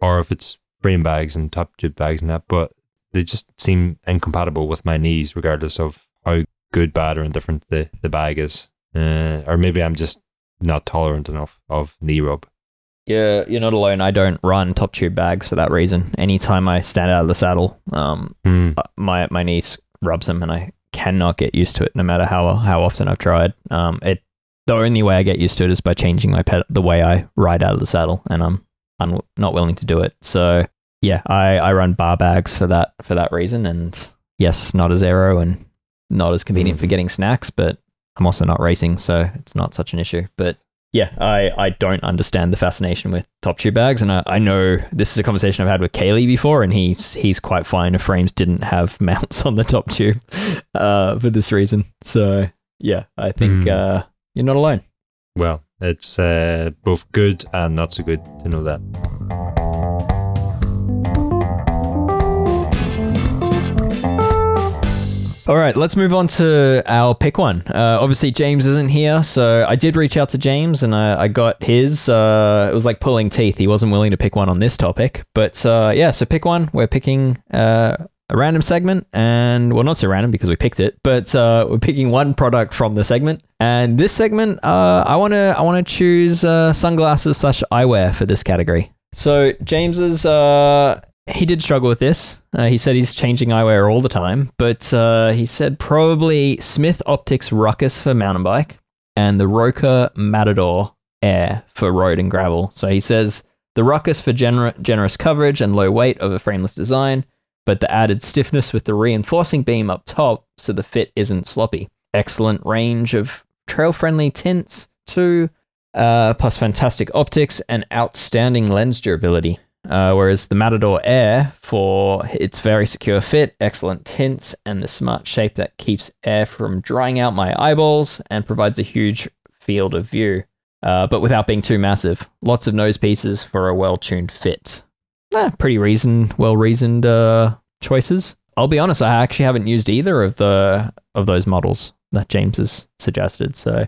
or if it's frame bags and top tube bags and that, but they just seem incompatible with my knees, regardless of how good, bad, or indifferent the, the bag is. Uh, or maybe I'm just not tolerant enough of knee rub. Yeah, you're not alone. I don't run top tube bags for that reason. Anytime I stand out of the saddle, um, uh, my my niece rubs them, and I cannot get used to it, no matter how how often I've tried. Um, it the only way I get used to it is by changing my ped- the way I ride out of the saddle, and I'm I'm not willing to do it. So yeah, I I run bar bags for that for that reason, and yes, not as aero and not as convenient for Mhm. getting snacks, but I'm also not racing, so it's not such an issue. But yeah, I, I don't understand the fascination with top tube bags, and I, I know this is a conversation I've had with Caley before, and he's he's quite fine if frames didn't have mounts on the top tube uh, for this reason. So yeah, I think Hmm. uh, you're not alone. Well, it's uh, both good and not so good to know that. All right, let's move on to our pick one. Uh, obviously, James isn't here, so I did reach out to James and I, I got his. Uh, it was like pulling teeth. He wasn't willing to pick one on this topic, but uh, yeah. So pick one. We're picking uh, a random segment, and well, not so random because we picked it, but uh, we're picking one product from the segment. And this segment, uh, I wanna I wanna choose sunglasses slash eyewear for this category. So James's he did struggle with this. Uh, he said he's changing eyewear all the time, but uh, he said probably Smith Optics Ruckus for mountain bike and the Roka Matador Air for road and gravel. So he says the Ruckus for gener- generous coverage and low weight of a frameless design, but the added stiffness with the reinforcing beam up top so the fit isn't sloppy. Excellent range of trail friendly tints, too, uh, plus fantastic optics and outstanding lens durability. Uh, whereas the Matador Air, for its very secure fit, excellent tints, and the smart shape that keeps air from drying out my eyeballs and provides a huge field of view, uh, but without being too massive. Lots of nose pieces for a well tuned fit. Eh, pretty reasoned, well reasoned uh, choices. I'll be honest, I actually haven't used either of the of those models that James has suggested. So,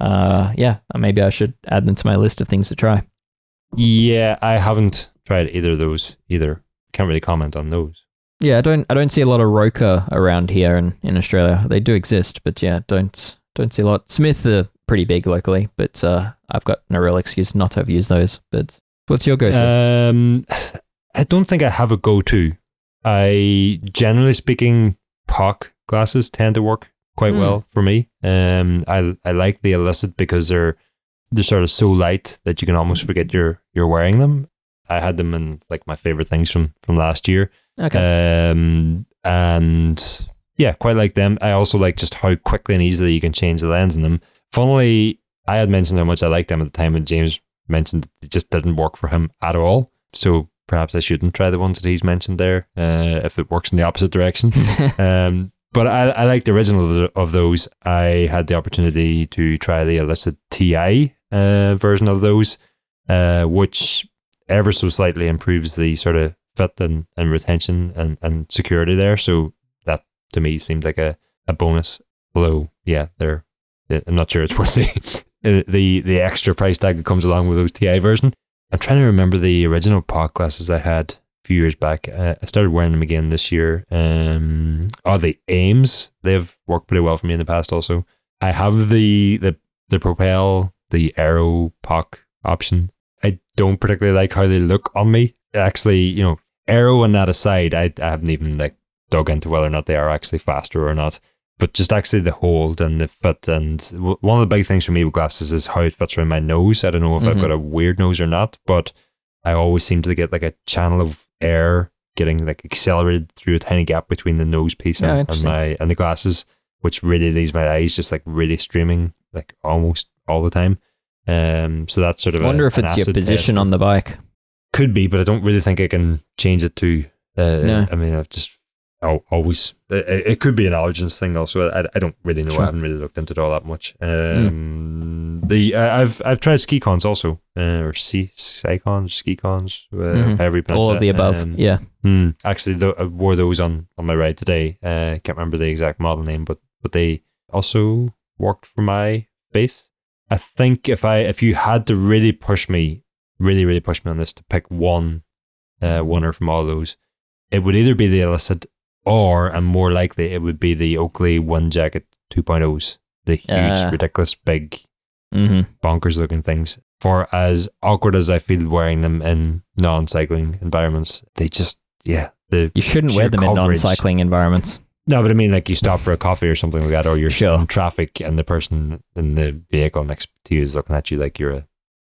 uh, yeah, maybe I should add them to my list of things to try. Yeah, I haven't tried either of those either. Can't really comment on those. Yeah, I don't I don't see a lot of Roka around here in, in Australia. They do exist, but yeah, don't don't see a lot. Smith are pretty big locally, but uh, I've got no real excuse not to have used those. But what's your go-to? Um, I don't think I have a go-to. I generally speaking, POC glasses tend to work quite mm. well for me. Um, I I like the Illicit because they're they're sort of so light that you can almost forget you're you're wearing them, I had them in like my favorite things from from last year. Okay. Um, and yeah, quite like them. I also like just how quickly and easily you can change the lens in them. Funnily, I had mentioned how much I liked them at the time, and James mentioned it just didn't work for him at all. So perhaps I shouldn't try the ones that he's mentioned there uh, if it works in the opposite direction. um, but I, I like the original of those. I had the opportunity to try the Illicit TI uh, version of those, uh, which ever so slightly improves the sort of fit and, and retention and, and security there. So that to me seemed like a, a bonus. Although, yeah, they're I'm not sure it's worth the the the extra price tag that comes along with those TI version. I'm trying to remember the original POC glasses I had a few years back. Uh, I started wearing them again this year. Um, oh, the Aims they've worked pretty well for me in the past. Also, I have the the the Propel the Aero POC option I don't particularly like how they look on me. Actually, you know, arrow and that aside, I, I haven't even like dug into whether or not they are actually faster or not. But just actually the hold and the fit, and w- one of the big things for me with glasses is how it fits around my nose. I don't know if mm-hmm. I've got a weird nose or not, but I always seem to get like a channel of air getting like accelerated through a tiny gap between the nose piece and, and my and the glasses, which really leaves my eyes just like really streaming like almost all the time. Um, so that's sort of. I wonder a, if it's your position on the bike. Could be, but I don't really think I can change it to. Uh, no. I mean, I've just I'll always. It, it, could be an allergens thing. Also, I, I don't really know. Sure. I haven't really looked into it all that much. Um, mm. The uh, I've I've tried Scicons also, uh, or ski cons, Scicons, uh, mm-hmm. all of the above. Um, yeah. Hmm, actually, the, I wore those on on my ride today. Uh, can't remember the exact model name, but but they also worked for my face. I think if I if you had to really push me, really really push me on this to pick one uh, winner from all those, it would either be the illicit or, and more likely, it would be the Oakley Wind Jacket 2.0s, the huge, uh, ridiculous, big, mm-hmm. bonkers looking things. For as awkward as I feel wearing them in non cycling environments, they just yeah. The you shouldn't wear them coverage, in non cycling environments. No, but I mean, like you stop for a coffee or something like that, or you're sure. in traffic and the person in the vehicle next to you is looking at you like you're a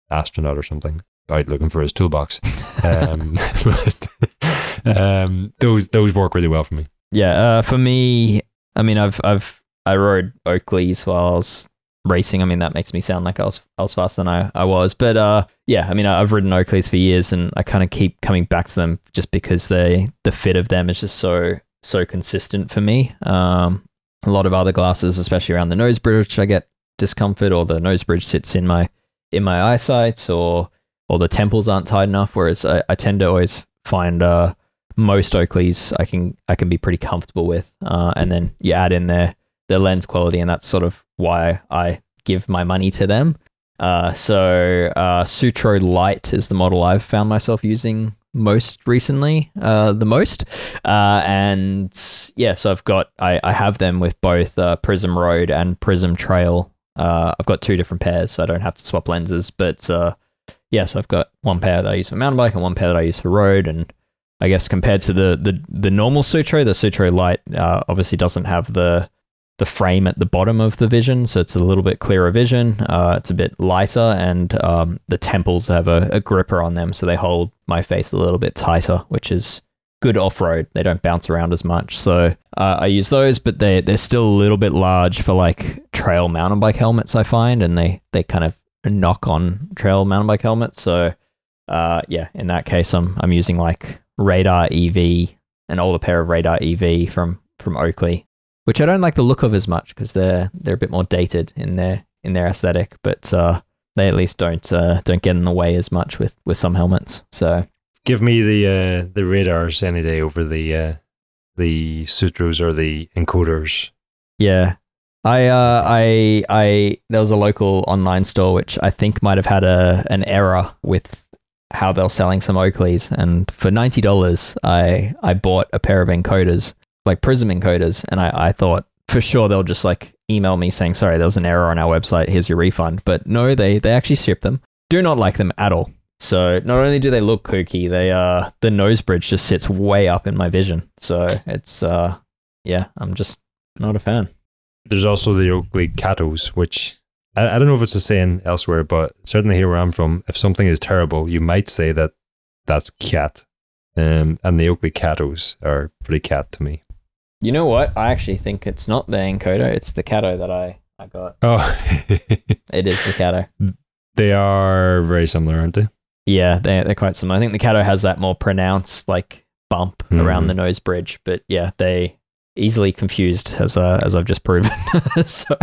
astronaut or something, out looking for his toolbox. um, but um, those those work really well for me. Yeah, uh, for me, I mean, I've I've I rode Oakleys while I was racing. I mean, that makes me sound like I was I was faster than I, I was. But uh, yeah, I mean, I've ridden Oakleys for years, and I kind of keep coming back to them just because they the fit of them is just so so consistent for me. Um, a lot of other glasses, especially around the nose bridge, I get discomfort, or the nose bridge sits in my in my eyesight, or or the temples aren't tight enough. Whereas I, I tend to always find uh, most Oakleys I can I can be pretty comfortable with. Uh, and then you add in their their lens quality, and that's sort of why I give my money to them. Uh, so uh, Sutro Light is the model I've found myself using most recently, uh, the most. Uh, and yeah, so I've got I, I have them with both uh, Prizm Road and Prizm Trail. Uh, I've got two different pairs, so I don't have to swap lenses. But uh, yeah, so I've got one pair that I use for mountain bike and one pair that I use for road. And I guess compared to the the, the normal Sutro, the Sutro Light uh, obviously doesn't have the the frame at the bottom of the vision, so it's a little bit clearer vision. Uh, it's a bit lighter, and um, the temples have a, a, gripper on them, so they hold my face a little bit tighter, which is good off road. They don't bounce around as much, so uh, I use those, but they they're still a little bit large for like trail mountain bike helmets. I find, and they they kind of knock on trail mountain bike helmets. So uh, yeah, in that case, I'm I'm using like Radar EV, an older pair of Radar EV from from Oakley which I don't like the look of as much because they're they're a bit more dated in their in their aesthetic, but uh, they at least don't uh, don't get in the way as much with with some helmets. So give me the uh, the radars any day over the uh, the Sutros or the encoders. Yeah. I uh I I there was a local online store which I think might have had a an error with how they're selling some Oakleys and for ninety dollars I I bought a pair of encoders like Prizm encoders, and I, I thought for sure they'll just like email me saying, sorry, there was an error on our website. Here's your refund. But no, they they actually ship them. Do not like them at all. So not only do they look kooky, they uh the nose bridge just sits way up in my vision. So it's uh yeah, I'm just not a fan. There's also the Oakley Katos, which I, I don't know if it's the same elsewhere, but certainly here where I'm from, if something is terrible, you might say that that's cat. Um, and the Oakley Katos are pretty cat to me. You know what? I actually think it's not the encoder. It's the Kato that I, I got. Oh, it is the Kato. They are very similar, aren't they? Yeah, they they're quite similar. I think the Kato has that more pronounced like bump mm-hmm. around the nose bridge, but yeah, they easily confused as uh, as I've just proven. so,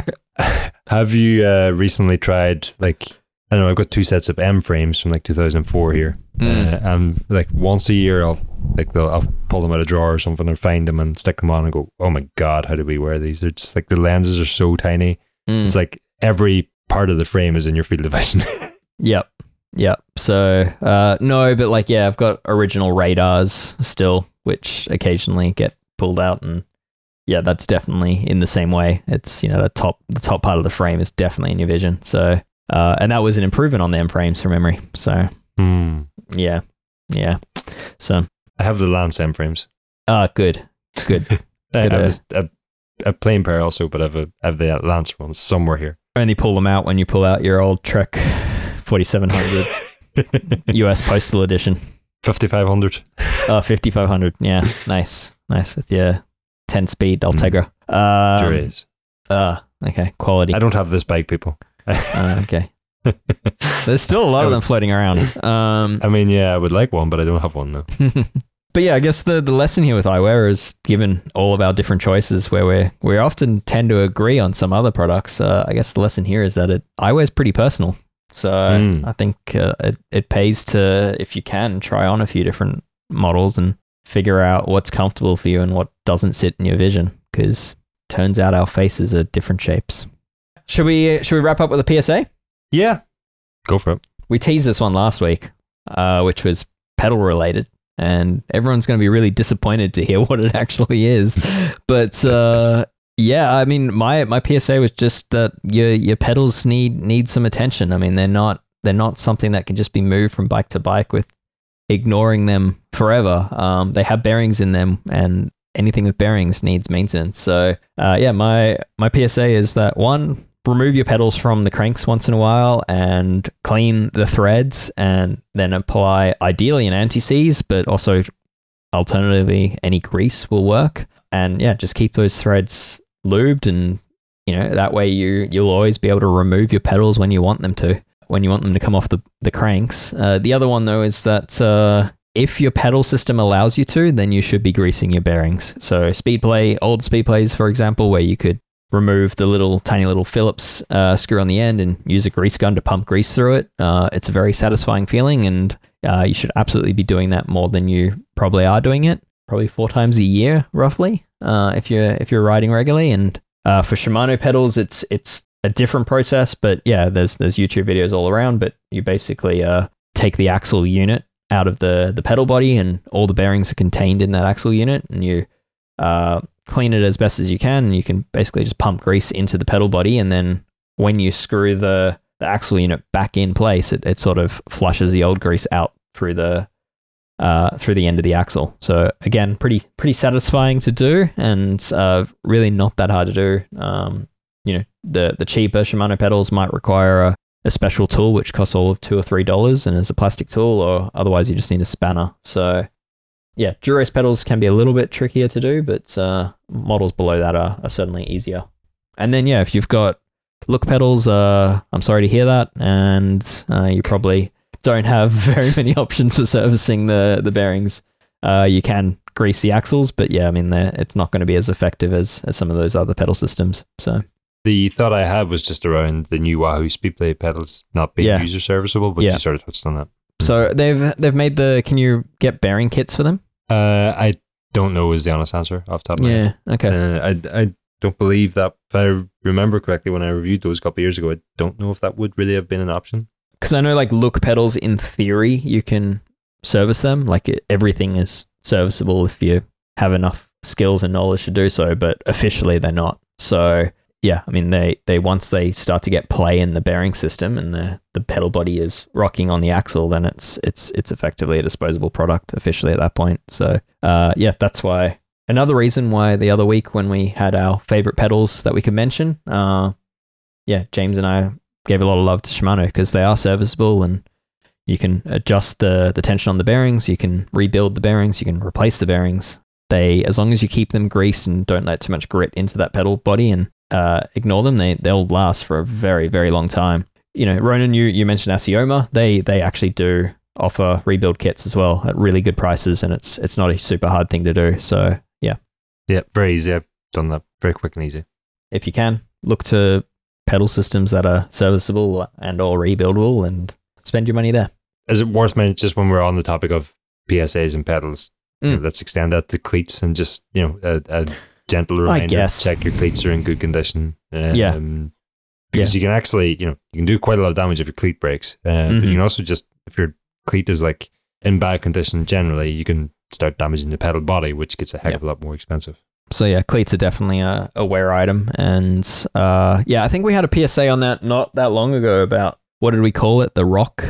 have you uh, recently tried like I know I've got two sets of M frames from like 2004 here, mm. uh, and like once a year I'll like they'll, I'll pull them out of a drawer or something and find them and stick them on and go, oh my god, how do we wear these? They're just like the lenses are so tiny. Mm. It's like every part of the frame is in your field of vision. yep, yep. So uh, no, but like yeah, I've got original radars still, which occasionally get pulled out and yeah, that's definitely in the same way. It's you know the top the top part of the frame is definitely in your vision. So uh, and that was an improvement on the M frames from memory. So mm. yeah, yeah. So I have the Lance M frames. Ah, good, good. good I have uh, a, a, plain pair also, but I have, a, I have the Lance ones somewhere here. Only pull them out when you pull out your old Trek 4700 US Postal Edition. 5500. Oh, 5500. Yeah, nice. Nice with your 10 speed Ultegra. Mm. Um, sure is. Uh, okay, quality. I don't have this bike, people. Uh, okay. There's still a lot of them floating around. Um, I mean, yeah, I would like one, but I don't have one though. but yeah, I guess the, the lesson here with eyewear is given all of our different choices where we we often tend to agree on some other products. Uh, I guess the lesson here is that it eyewear is pretty personal. So mm. I think uh, it, it pays to, if you can, try on a few different models and figure out what's comfortable for you and what doesn't sit in your vision because turns out our faces are different shapes. Should we should we wrap up with a PSA? Yeah, go for it. We teased this one last week, uh, which was pedal related, and everyone's going to be really disappointed to hear what it actually is. But uh, yeah, I mean, my my PSA was just that your your pedals need need some attention. I mean, they're not they're not something that can just be moved from bike to bike with ignoring them forever. Um, they have bearings in them, and anything with bearings needs maintenance. So uh, yeah, my my PSA is that one remove your pedals from the cranks once in a while and clean the threads and then apply ideally an anti-seize, but also alternatively any grease will work. And yeah, just keep those threads lubed and you know, that way you you'll always be able to remove your pedals when you want them to, when you want them to come off the, the cranks. Uh, the other one though is that uh, if your pedal system allows you to, then you should be greasing your bearings. So Speedplay, old Speedplays, for example, where you could remove the little tiny little Phillips uh, screw on the end and use a grease gun to pump grease through it. Uh, it's a very satisfying feeling, and uh, you should absolutely be doing that more than you probably are doing it. Probably four times a year, roughly, uh, if you're if you're riding regularly. And uh, for Shimano pedals, it's it's a different process, but yeah, there's there's YouTube videos all around. But you basically uh, take the axle unit out of the the pedal body, and all the bearings are contained in that axle unit, and you clean it as best as you can. You can basically just pump grease into the pedal body, and then when you screw the the axle unit back in place, it, it sort of flushes the old grease out through the uh, through the end of the axle. So again, pretty pretty satisfying to do, and uh, really not that hard to do. Um, you know, the the cheaper Shimano pedals might require a, a special tool which costs all of two or three dollars, and is a plastic tool, or otherwise you just need a spanner. So yeah, Duros pedals can be a little bit trickier to do, but uh, models below that are, are certainly easier. And then yeah, if you've got look pedals, uh, I'm sorry to hear that, and uh, you probably don't have very many options for servicing the the bearings. Uh, you can grease the axles, but yeah, I mean, it's not going to be as effective as, as some of those other pedal systems. So the thought I had was just around the new Wahoo Speedplay pedals not being Yeah. user serviceable, but Yeah. you sort of touched on that. so they've they've made the. Can you get bearing kits for them? Uh, I don't know is the honest answer off the top of my head. Yeah. Okay. Uh, I, I don't believe that. If I remember correctly, when I reviewed those a couple of years ago, I don't know if that would really have been an option. Because I know like look pedals in theory you can service them. Like it, everything is serviceable if you have enough skills and knowledge to do so, but officially they're not. So yeah, I mean they they once they start to get play in the bearing system and the the pedal body is rocking on the axle, then it's it's it's effectively a disposable product officially at that point. So uh, yeah, that's why another reason why the other week when we had our favorite pedals that we could mention, uh, yeah, James and I gave a lot of love to Shimano because they are serviceable and you can adjust the the tension on the bearings, you can rebuild the bearings, you can replace the bearings. They as long as you keep them greased and don't let too much grit into that pedal body and uh, ignore them, they they'll last for a very very long time. You know, Ronan, you you mentioned Assioma. They they actually do offer rebuild kits as well at really good prices, and it's it's not a super hard thing to do. So yeah, Yeah, very easy. I've done that very quick and easy. if you can look to pedal systems that are serviceable and or rebuildable, and spend your money there. Is it worth mentioning just when we're on the topic of PSAs and pedals? you know, Mm. let's extend that to cleats and just you know a, a gentle reminder: guess. check your cleats are in good condition. Um, Yeah. because you can actually you know you can do quite a lot of damage if your cleat breaks. Uh, But Mhm. you can also just if your cleat is like in bad condition generally, you can start damaging the pedal body, which gets a heck Yep. of a lot more expensive. So yeah, cleats are definitely a, a wear item, and uh, yeah, I think we had a PSA on that not that long ago about what did we call it? The rock.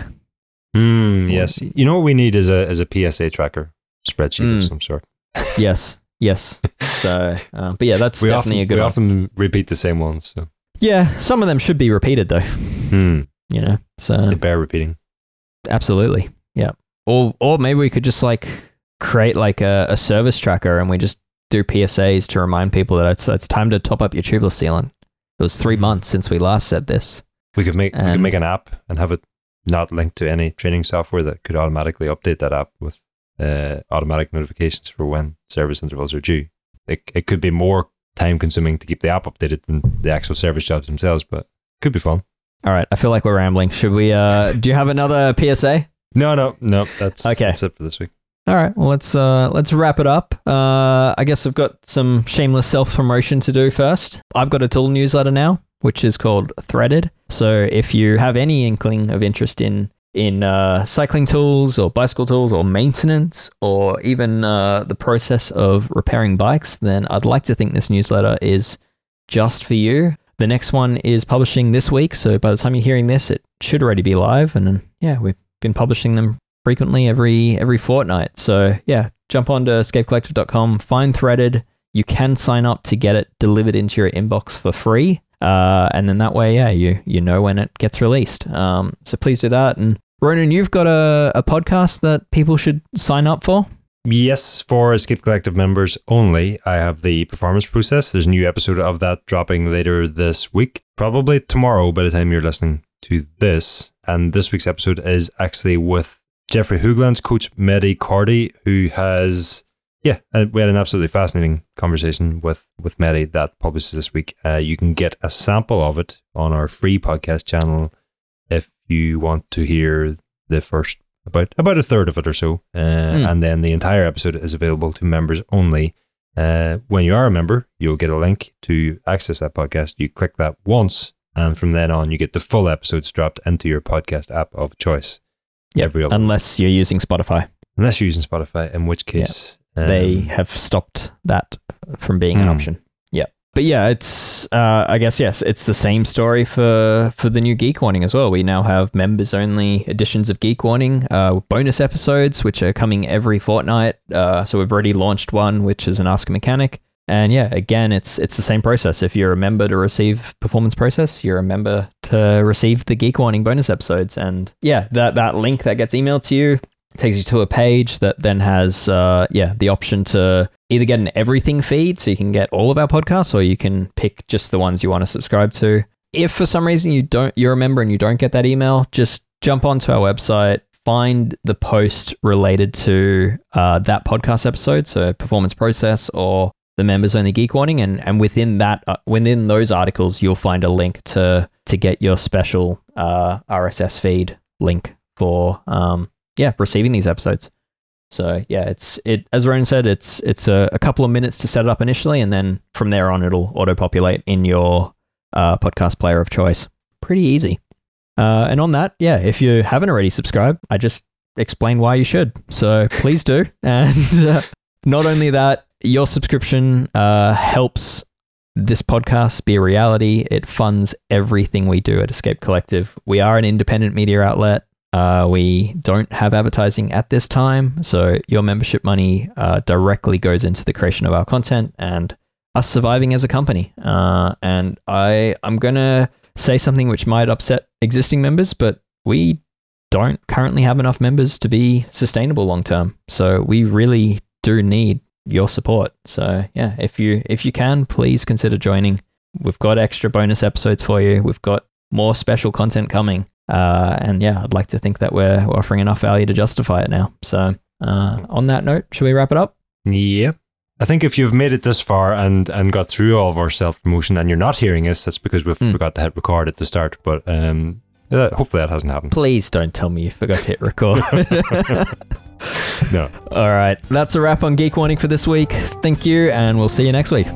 Mm, yes, you know what we need is a is a PSA tracker spreadsheet of Mm. some sort. Yes, yes. So, uh, but yeah, that's definitely often, a good we one. often repeat the same ones, so yeah, some of them should be repeated though. Hmm, You know, so they bear repeating. absolutely, yeah. Or or maybe we could just like create like a, a service tracker, and we just do PSAs to remind people that it's it's time to top up your tubeless sealant. It was three Mhm. months since we last said this. We could make we could make an app and have it not linked to any training software that could automatically update that app with uh, automatic notifications for when service intervals are due. It it could be more time consuming to keep the app updated than the actual service jobs themselves, but could be fun. All right, I feel like we're rambling. Should we? Uh, do you have another PSA? No, no, no. That's Okay. That's it for this week. All right, well let's uh, let's wrap it up. Uh, I guess I've got some shameless self promotion to do first. I've got a tool newsletter now, which is called Threaded. So if you have any inkling of interest in in uh, cycling tools or bicycle tools or maintenance or even uh, the process of repairing bikes, then I'd like to think this newsletter is just for you. The next one is publishing this week, so by the time you're hearing this, it should already be live. And yeah, we've been publishing them frequently every every fortnight. So yeah, jump onto escapecollective.com, find threaded. You can sign up to get it delivered into your inbox for free. Uh, and then that way, yeah, you you know when it gets released. Um, so please do that. And Ronan, you've got a, a podcast that people should sign up for. Yes, for Escape Collective members only, I have the performance process. There's a new episode of that dropping later this week, probably tomorrow by the time you're listening to this. And this week's episode is actually with Jeffrey Hoogland's coach, Mehdi Kordi, who has, yeah, uh, we had an absolutely fascinating conversation with, with Mehdi that publishes this week. Uh, you can get a sample of it on our free podcast channel if you want to hear the first about about a third of it or so, uh, Hmm. and then the entire episode is available to members only. Uh, when you are a member, you'll get a link to access that podcast. You click that once, and from then on, you get the full episodes dropped into your podcast app of choice. Yep. Every Unless you're using Spotify, unless you're using Spotify, in which case um, they have stopped that from being an Hmm. option. But yeah, it's uh, I guess yes, it's the same story for for the new Geek Warning as well. We now have members only editions of Geek Warning, uh, bonus episodes which are coming every fortnight. Uh, so we've already launched one, which is an Ask a Mechanic. And yeah, again, it's it's the same process. If you're a member to receive Performance Process, you're a member to receive the Geek Warning bonus episodes. And yeah, that that link that gets emailed to you takes you to a page that then has uh, yeah the option to either get an everything feed so you can get all of our podcasts or you can pick just the ones you want to subscribe to if for some reason you don't you're a member and you don't get that email just jump onto our website find the post related to uh, that podcast episode so performance process or the members only geek warning and and within that uh, within those articles you'll find a link to to get your special uh, rss feed link for um, yeah, receiving these episodes. So yeah, it's it as Ronan said, it's it's a, a couple of minutes to set it up initially, and then from there on, it'll auto populate in your uh, podcast player of choice. Pretty easy. Uh, and on that, yeah, if you haven't already subscribed, I just explained why you should. So please do. And uh, not only that, your subscription uh, helps this podcast be a reality. It funds everything we do at Escape Collective. We are an independent media outlet. Uh, we don't have advertising at this time, so your membership money uh, directly goes into the creation of our content and us surviving as a company. Uh, and I, I'm gonna say something which might upset existing members, but we don't currently have enough members to be sustainable long term. So we really do need your support. So yeah, if you if you can, please consider joining. We've got extra bonus episodes for you. We've got more special content coming. Uh, and yeah, I'd like to think that we're we're offering enough value to justify it now. So uh, on that note, should we wrap it up? Yeah. I think if you've made it this far and, and got through all of our self promotion and you're not hearing us, that's because we've Mm. forgot to hit record at the start. But um, hopefully that hasn't happened. Please don't tell me you forgot to hit record. No. All right, that's a wrap on Geek Warning for this week. Thank you, and we'll see you next week.